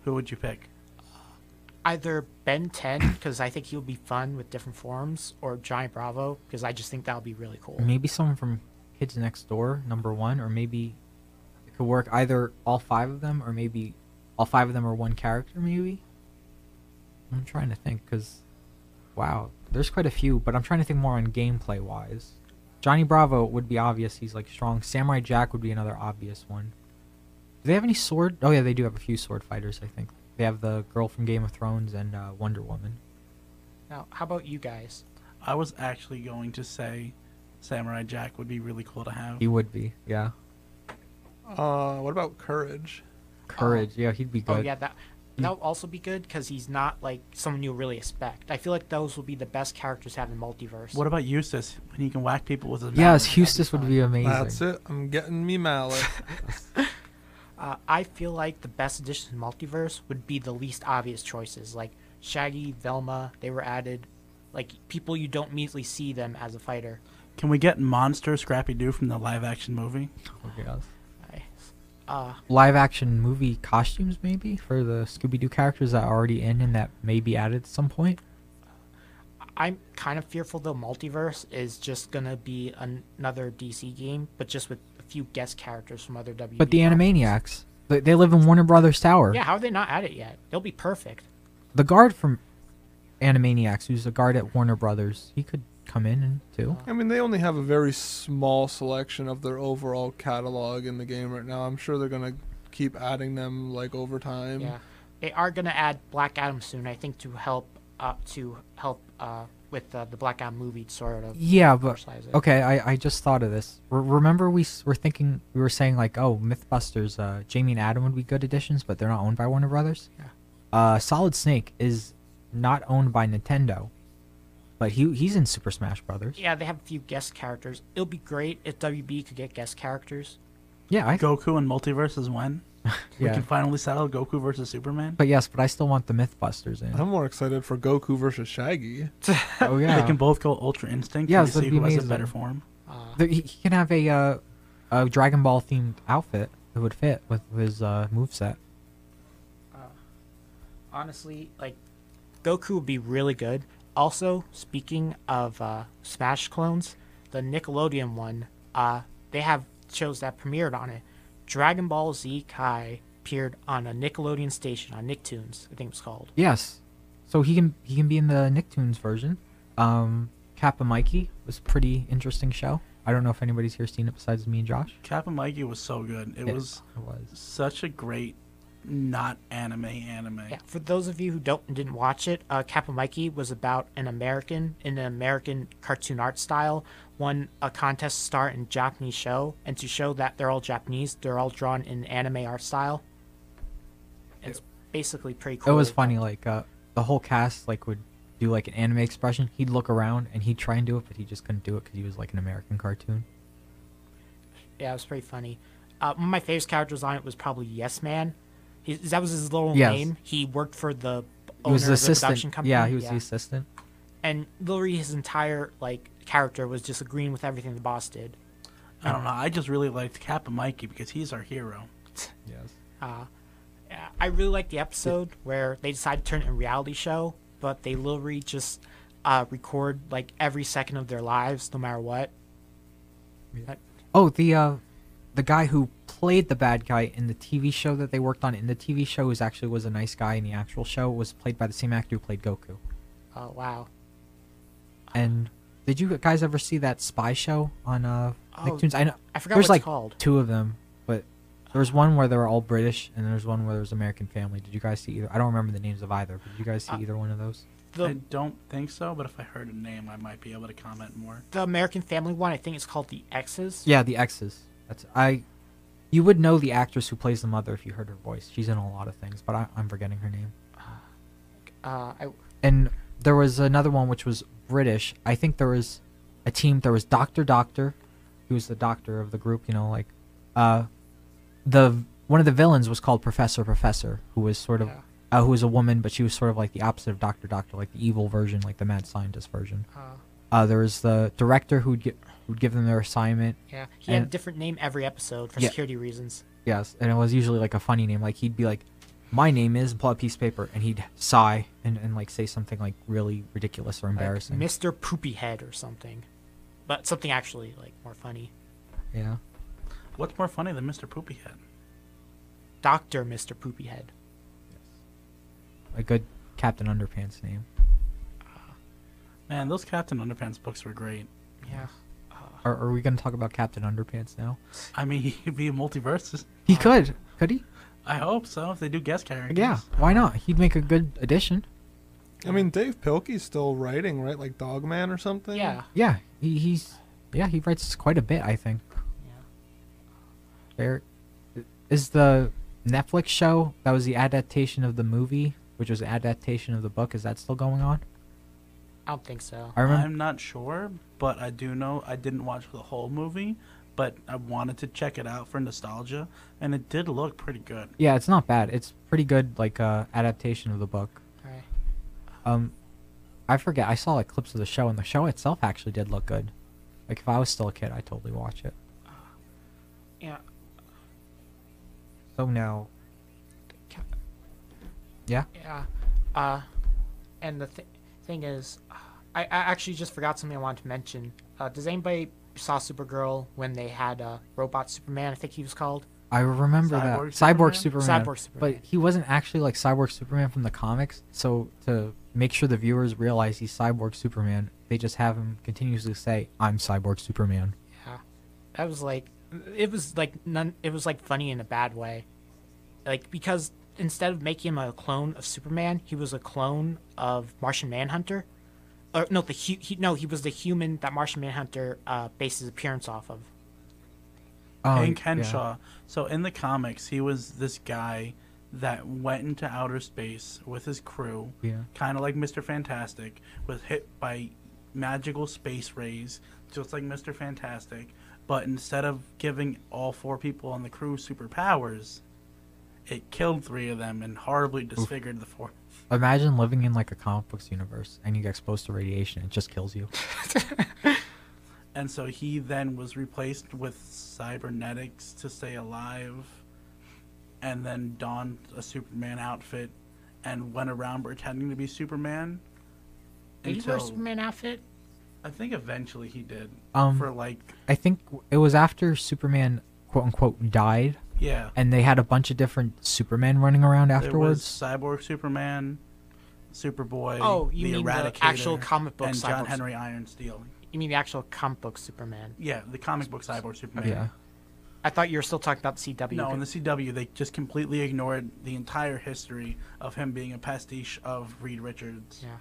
Speaker 1: who would you pick?
Speaker 2: Either Ben 10, because I think he'll be fun with different forms, or Johnny Bravo, because I just think that would be really cool.
Speaker 3: Maybe someone from Kids Next Door, number one, or maybe it could work either all five of them, or maybe all five of them are one character. Maybe. I'm trying to think, cause, wow, there's quite a few, but I'm trying to think more on gameplay wise. Johnny Bravo would be obvious; he's like strong. Samurai Jack would be another obvious one. Do they have any sword? Oh yeah, they do have a few sword fighters. I think they have the girl from Game of Thrones and uh, Wonder Woman.
Speaker 2: Now, how about you guys?
Speaker 1: I was actually going to say Samurai Jack would be really cool to have.
Speaker 3: He would be, yeah.
Speaker 4: Uh, what about Courage?
Speaker 3: Courage, yeah, he'd be good.
Speaker 2: Oh, yeah, that that would also be good, because he's not, like, someone you really expect. I feel like those will be the best characters to have in MultiVersus.
Speaker 1: What about Eustace when he can whack people with his
Speaker 3: Yes,
Speaker 1: mallet? That'd
Speaker 3: Eustace would be amazing.
Speaker 4: That's it. I'm getting me mallet.
Speaker 2: Uh, I feel like the best addition to MultiVersus would be the least obvious choices, like Shaggy, Velma. They were added, like people you don't immediately see them as a fighter.
Speaker 1: Can we get Monster Scrappy Doo from the live action movie?
Speaker 3: Oh, yes.
Speaker 2: Uh,
Speaker 3: Live action movie costumes, maybe, for the Scooby Doo characters that are already in and that may be added at some point.
Speaker 2: I'm kind of fearful though. MultiVersus is just gonna be an- another DC game, but just with a few guest characters from other WB.
Speaker 3: But the. Animaniacs, they, they live in Warner Brothers Tower.
Speaker 2: Yeah, how are they not at it yet? They'll be perfect.
Speaker 3: The guard from Animaniacs, who's a guard at Warner Brothers, he could come in and too.
Speaker 4: I mean, they only have a very small selection of their overall catalog in the game right now. I'm sure they're gonna keep adding them like over time.
Speaker 2: Yeah, they are gonna add Black Adam soon. I think to help uh, to help uh, with uh, the Black Adam movie, sort of.
Speaker 3: Yeah, but okay, I, I just thought of this. Re- remember, we s- were thinking we were saying like, oh, MythBusters, uh, Jamie and Adam would be good additions, but they're not owned by Warner Brothers.
Speaker 2: Yeah.
Speaker 3: Uh, Solid Snake is not owned by Nintendo, but he he's in Super Smash Brothers.
Speaker 2: Yeah, they have a few guest characters. It'll be great if WB could get guest characters.
Speaker 3: Yeah, I
Speaker 1: Goku and MultiVersus is when we can finally settle Goku versus Superman.
Speaker 3: But yes, but I still want the MythBusters in.
Speaker 4: I'm more excited for Goku versus Shaggy.
Speaker 3: oh yeah, They
Speaker 1: can both go Ultra Instinct.
Speaker 3: Yeah,
Speaker 1: and
Speaker 3: that'd
Speaker 1: see
Speaker 3: be
Speaker 1: who has a better form.
Speaker 2: Uh,
Speaker 3: he, he can have a uh, a Dragon Ball themed outfit that would fit with his uh, moveset.
Speaker 2: honestly, like Goku would be really good. Also, speaking of uh, Smash clones, the Nickelodeon one, uh, they have shows that premiered on it. Dragon Ball Z Kai appeared on a Nickelodeon station on Nicktoons, I think it was called.
Speaker 3: Yes, so he can he can be in the Nicktoons version. Um, Kappa Mikey was a pretty interesting show. I don't know if anybody's here seen it besides me and Josh.
Speaker 1: Kappa Mikey was so good. It
Speaker 3: It-
Speaker 1: was
Speaker 3: It was.
Speaker 1: such a great, not anime anime.
Speaker 2: Yeah, for those of you who don't didn't watch it, uh, Kappa Mikey was about an American in an American cartoon art style won a contest to star in a Japanese show, and to show that they're all Japanese, they're all drawn in anime art style. It's basically pretty cool.
Speaker 3: It was funny. Like uh, the whole cast like would do like an anime expression. He'd look around and he'd try and do it, but he just couldn't do it because he was like an American cartoon.
Speaker 2: Yeah, it was pretty funny. Uh, one of my favorite characters on it was probably Yes Man. He, that was his little
Speaker 3: Yes.
Speaker 2: name. He worked for the
Speaker 3: He
Speaker 2: owner
Speaker 3: was the
Speaker 2: of the production company.
Speaker 3: Yeah, he was the assistant.
Speaker 2: and literally his entire like character was just agreeing with everything the boss did.
Speaker 1: I don't know. I just really liked Kappa Mikey because he's our hero.
Speaker 3: Yes.
Speaker 2: Uh, yeah, I really liked the episode where they decided to turn it a reality show, but they literally just uh, record like every second of their lives, no matter what.
Speaker 3: Oh, the uh, the guy who played the bad guy in the TV show that they worked on in the TV show is actually was a nice guy in the actual show. Was played by the same actor who played Goku.
Speaker 2: Oh wow!
Speaker 3: And did you guys ever see that spy show on uh
Speaker 2: Oh,
Speaker 3: Nicktoons? I know
Speaker 2: I forgot
Speaker 3: there's
Speaker 2: what
Speaker 3: like
Speaker 2: it's called.
Speaker 3: two of them, but there's one where they were all British, and there's one where there was American Family. Did you guys see either? I don't remember the names of either. But did you guys see
Speaker 2: Uh,
Speaker 3: either one of those?
Speaker 2: The
Speaker 1: I don't think so, but if I heard a name, I might be able to comment more.
Speaker 2: the American Family one, I think it's called the X's.
Speaker 3: Yeah, the X's. That's I. You would know the actress who plays the mother if you heard her voice. She's in a lot of things, but I, I'm forgetting her name.
Speaker 2: Uh, I,
Speaker 3: and there was another one which was British. I think there was a team. There was Doctor Doctor, who was the doctor of the group. You know, like uh, the one of the villains was called Professor Professor, who was sort of
Speaker 2: Yeah.
Speaker 3: uh, who was a woman, but she was sort of like the opposite of Doctor Doctor, like the evil version, like the mad scientist version.
Speaker 2: uh,
Speaker 3: Uh, there was the director who'd get who'd give them their assignment.
Speaker 2: yeah, he had a different name every episode for
Speaker 3: Yeah.
Speaker 2: security reasons.
Speaker 3: Yes, and it was usually like a funny name. Like he'd be like, "My name is," and pull out a piece of paper, and he'd sigh and, and like say something like really ridiculous or
Speaker 2: Like
Speaker 3: embarrassing.
Speaker 2: Mr. Poopy Head or something, but something actually like more funny.
Speaker 3: yeah.
Speaker 1: What's more funny than Mr. Poopy Head?
Speaker 2: Doctor Mr. Poopy Head.
Speaker 3: a good Captain Underpants name.
Speaker 1: Man, those Captain Underpants books were great.
Speaker 2: Yeah.
Speaker 3: Are, are we going to talk about Captain Underpants now?
Speaker 1: I mean, he could be a MultiVersus.
Speaker 3: He could, could he?
Speaker 1: I hope so. If they do guest characters.
Speaker 3: Yeah, why not? He'd make a good addition.
Speaker 4: I mean, Dav Pilkey's still writing, right? Like Dogman or something.
Speaker 2: Yeah.
Speaker 3: Yeah, he, he's yeah he writes quite a bit. I think.
Speaker 2: Yeah.
Speaker 3: There is the Netflix show that was the adaptation of the movie, which was an adaptation of the book. Is that still going on?
Speaker 2: I don't think so.
Speaker 3: I remember.
Speaker 1: I'm not sure, but I do know I didn't watch the whole movie, but I wanted to check it out for nostalgia, and it did look pretty good.
Speaker 3: Yeah, it's not bad. It's pretty good, like uh, adaptation of the book.
Speaker 2: Alright.
Speaker 3: Um, I forget. I saw like clips of the show, and the show itself actually did look good. Like if I was still a kid, I'd totally watch it.
Speaker 2: Yeah.
Speaker 3: So now, yeah.
Speaker 2: Yeah. Uh, and the th- thing is, I, I actually just forgot something I wanted to mention. Uh, does anybody saw Supergirl when they had uh, Robot Superman? I think he was called.
Speaker 3: I remember that
Speaker 1: Cyborg
Speaker 3: Cyborg
Speaker 1: Superman?
Speaker 3: Superman.
Speaker 2: Cyborg Superman.
Speaker 3: But he wasn't actually like Cyborg Superman from the comics. So to make sure the viewers realize he's Cyborg Superman, they just have him continuously say, "I'm Cyborg Superman."
Speaker 2: Yeah. That was like, it was like none. It was like funny in a bad way, like because instead of making him a clone of Superman, he was a clone of Martian Manhunter. Or no, the hu- he, no, he was the human that Martian Manhunter uh, based his appearance off of.
Speaker 3: Oh,
Speaker 1: Henshaw.
Speaker 3: yeah.
Speaker 1: So in the comics, he was this guy that went into outer space with his crew,
Speaker 3: Yeah.
Speaker 1: kind of like Mr. Fantastic, was hit by magical space rays, just like Mister Fantastic. But instead of giving all four people on the crew superpowers, it killed three of them and horribly disfigured the fourth.
Speaker 3: Imagine living in like a comic books universe and you get exposed to radiation. It just kills you.
Speaker 1: And so he then was replaced with cybernetics to stay alive, and then donned a Superman outfit and went around pretending to be Superman.
Speaker 2: Did he wear a Superman outfit?
Speaker 1: I think eventually he did.
Speaker 3: Um,
Speaker 1: for like,
Speaker 3: I think it was after Superman quote unquote died,
Speaker 1: yeah.
Speaker 3: and they had a bunch of different Superman running around afterwards.
Speaker 1: There was. Cyborg Superman, Superboy,
Speaker 2: Oh, you
Speaker 1: the
Speaker 2: mean the actual comic book
Speaker 1: and John Henry Iron Steel.
Speaker 2: You mean the actual comic book Superman?
Speaker 1: Yeah, the comic book Cyborg Superman.
Speaker 3: Yeah.
Speaker 2: I thought you were still talking about the CW.
Speaker 1: No, in the CW, they just completely ignored the entire history of him being a pastiche of Reed Richards
Speaker 2: yeah,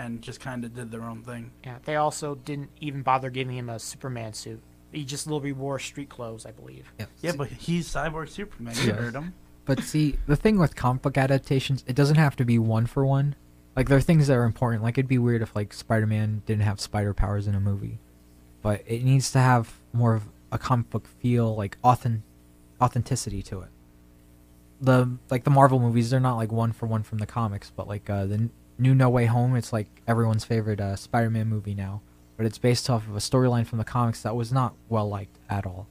Speaker 1: and just kind of did their own thing.
Speaker 2: yeah. They also didn't even bother giving him a Superman suit. He just literally wore street clothes, I believe.
Speaker 1: Yeah, but he's Cyborg Superman. You heard him.
Speaker 3: But see, the thing with comic book adaptations, it doesn't have to be one for one. Like there are things that are important. Like it'd be weird if like Spider-Man didn't have spider powers in a movie, but it needs to have more of a comic book feel, like authentic authenticity to it. The like the Marvel movies, they're not like one for one from the comics, but like uh, the n- new No Way Home, it's like everyone's favorite uh, Spider-Man movie now, but it's based off of a storyline from the comics that was not well liked at all.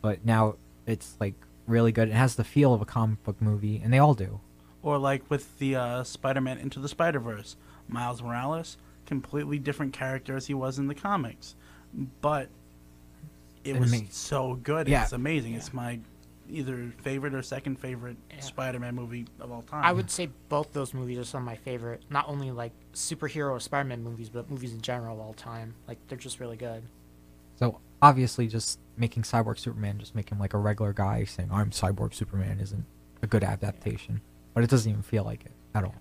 Speaker 3: But now it's like really good. It has the feel of a comic book movie, and they all do.
Speaker 1: Or like with the uh, Spider-Man Into the Spider-Verse, Miles Morales, completely different character as he was in the comics, but it
Speaker 3: And
Speaker 1: was so good.
Speaker 3: Yeah.
Speaker 1: It's amazing. It's my either favorite or second favorite
Speaker 2: Yeah.
Speaker 1: Spider-Man movie of all time.
Speaker 2: I would say both those movies are some of my favorite. Not only like superhero or Spider-Man movies, but movies in general of all time. Like they're just really good.
Speaker 3: So obviously, just making Cyborg Superman, just make him like a regular guy saying "I'm Cyborg Superman" isn't a good adaptation. But it doesn't even feel like it at all.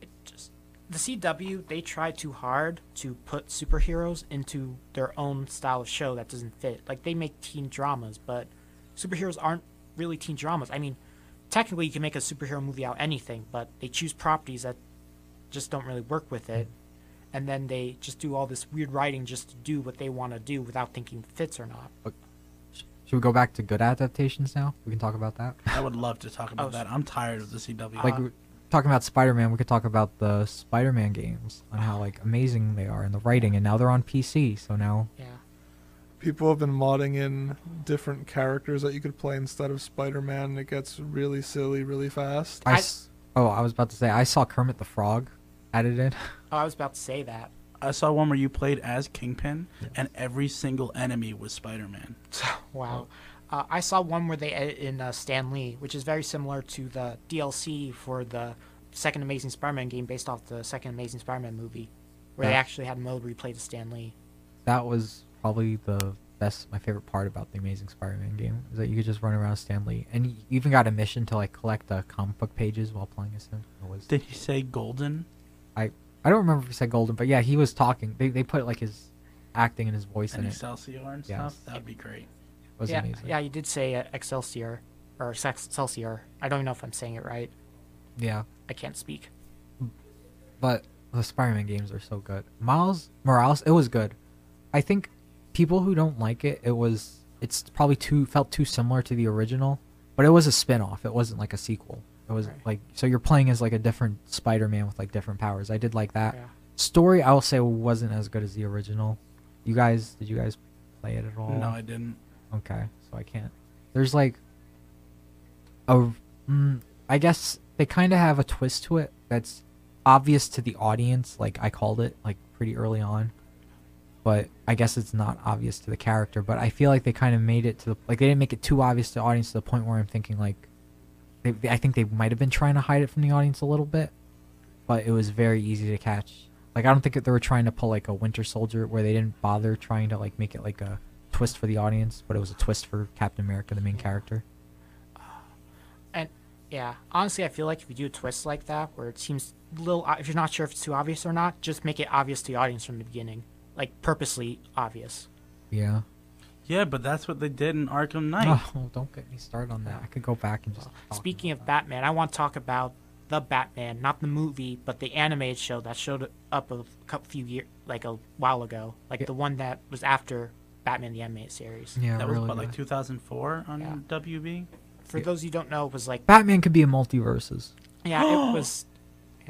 Speaker 2: It just the CW they try too hard to put superheroes into their own style of show that doesn't fit. Like they make teen dramas, but superheroes aren't really teen dramas. I mean, technically you can make a superhero movie out of anything, but they choose properties that just don't really work with it. And then they just do all this weird writing just to do what they want to do without thinking fits or not.
Speaker 3: Should we go back to good adaptations now? We can talk about that.
Speaker 1: I would love to talk about
Speaker 2: Oh,
Speaker 1: that. I'm tired of the CW.
Speaker 2: Uh,
Speaker 3: like we're talking about Spider-Man, we could talk about the Spider-Man games and how like amazing they are and the writing. And now they're on PC, so now
Speaker 2: Yeah.
Speaker 4: People have been modding in different characters that you could play instead of Spider-Man. It gets really silly really fast.
Speaker 3: I
Speaker 2: I-
Speaker 3: s- oh I was about to say I saw Kermit the Frog added in.
Speaker 2: Oh, I was about to say that.
Speaker 1: I saw one where you played as Kingpin, and every single enemy was Spider-Man.
Speaker 2: Wow. Uh, I saw one where they edit in uh, Stan Lee, which is very similar to the DLC for the second Amazing Spider-Man game based off the second Amazing Spider-Man movie, where they actually had mode where you played as Stan Lee.
Speaker 3: That was probably the best, my favorite part about the Amazing Spider-Man game is that you could just run around Stan Lee, and you even got a mission to like collect uh, comic book pages while playing as him. Was
Speaker 1: Did he say golden?
Speaker 3: I I don't remember if he said Golden, but yeah, he was talking. They they put like his acting and his voice
Speaker 1: And
Speaker 3: in it.
Speaker 1: Excelsior and
Speaker 3: Yes.
Speaker 1: stuff? That would be great.
Speaker 3: It was
Speaker 2: yeah,
Speaker 3: amazing.
Speaker 2: yeah, you did say uh, Excelsior or Sex- Excelsior. I don't even know if I'm saying it right.
Speaker 3: yeah.
Speaker 2: I can't speak.
Speaker 3: But the Spider-Man games are so good. Miles Morales, it was good. I think people who don't like it, it was it's probably too felt too similar to the original, but it was a spin-off. It wasn't like a sequel. It was
Speaker 2: Right.
Speaker 3: like so you're playing as like a different Spider-Man with like different powers. I did like that.
Speaker 2: Yeah.
Speaker 3: Story I will say wasn't as good as the original. You guys, did you guys play it at all?
Speaker 1: No, I didn't.
Speaker 3: Okay, so I can't. There's like a, mm, I guess they kind of have a twist to it that's obvious to the audience. Like I called it like pretty early on, but I guess it's not obvious to the character. But I feel like they kind of made it to the like they didn't make it too obvious to the audience to the point where I'm thinking like, they, I think they might have been trying to hide it from the audience a little bit, but it was very easy to catch. Like I don't think that they were trying to pull like a Winter Soldier where they didn't bother trying to like make it like a twist for the audience, but it was a twist for Captain America, the main character.
Speaker 2: Uh, and yeah, honestly, I feel like if you do a twist like that, where it seems a little, if you're not sure if it's too obvious or not, just make it obvious to the audience from the beginning, like purposely obvious.
Speaker 3: Yeah.
Speaker 1: Yeah, but that's what they did in Arkham oh, Knight.
Speaker 3: Oh, don't get me started on that. I could go back and just. talk
Speaker 2: Speaking
Speaker 3: about
Speaker 2: of Batman, I want to talk about the Batman, not the movie, but the animated show that showed up a few years, like a while ago, like
Speaker 3: Yeah.
Speaker 2: the one that was after Batman the animated series.
Speaker 3: Yeah,
Speaker 1: that was about like 2004 on
Speaker 2: Yeah.
Speaker 1: WB.
Speaker 2: For
Speaker 3: Yeah.
Speaker 2: those you don't know, it was like
Speaker 3: Batman could be in MultiVersus.
Speaker 2: yeah, it was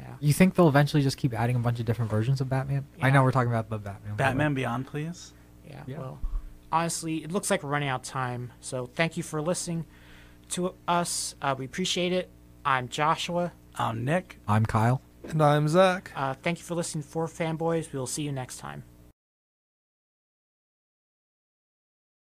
Speaker 2: yeah.
Speaker 3: You think they'll eventually just keep adding a bunch of different versions of Batman? I know we're talking about the Batman. but-
Speaker 1: Batman Beyond, please.
Speaker 2: Yeah,
Speaker 3: Yeah.
Speaker 2: well, honestly, it looks like we're running out of time. So thank you for listening to us. Uh, we appreciate it. I'm Joshua.
Speaker 1: I'm Nick.
Speaker 3: I'm Kyle.
Speaker 4: And I'm Zach.
Speaker 2: Uh, thank you for listening to Four Fanboys. We will see you next time.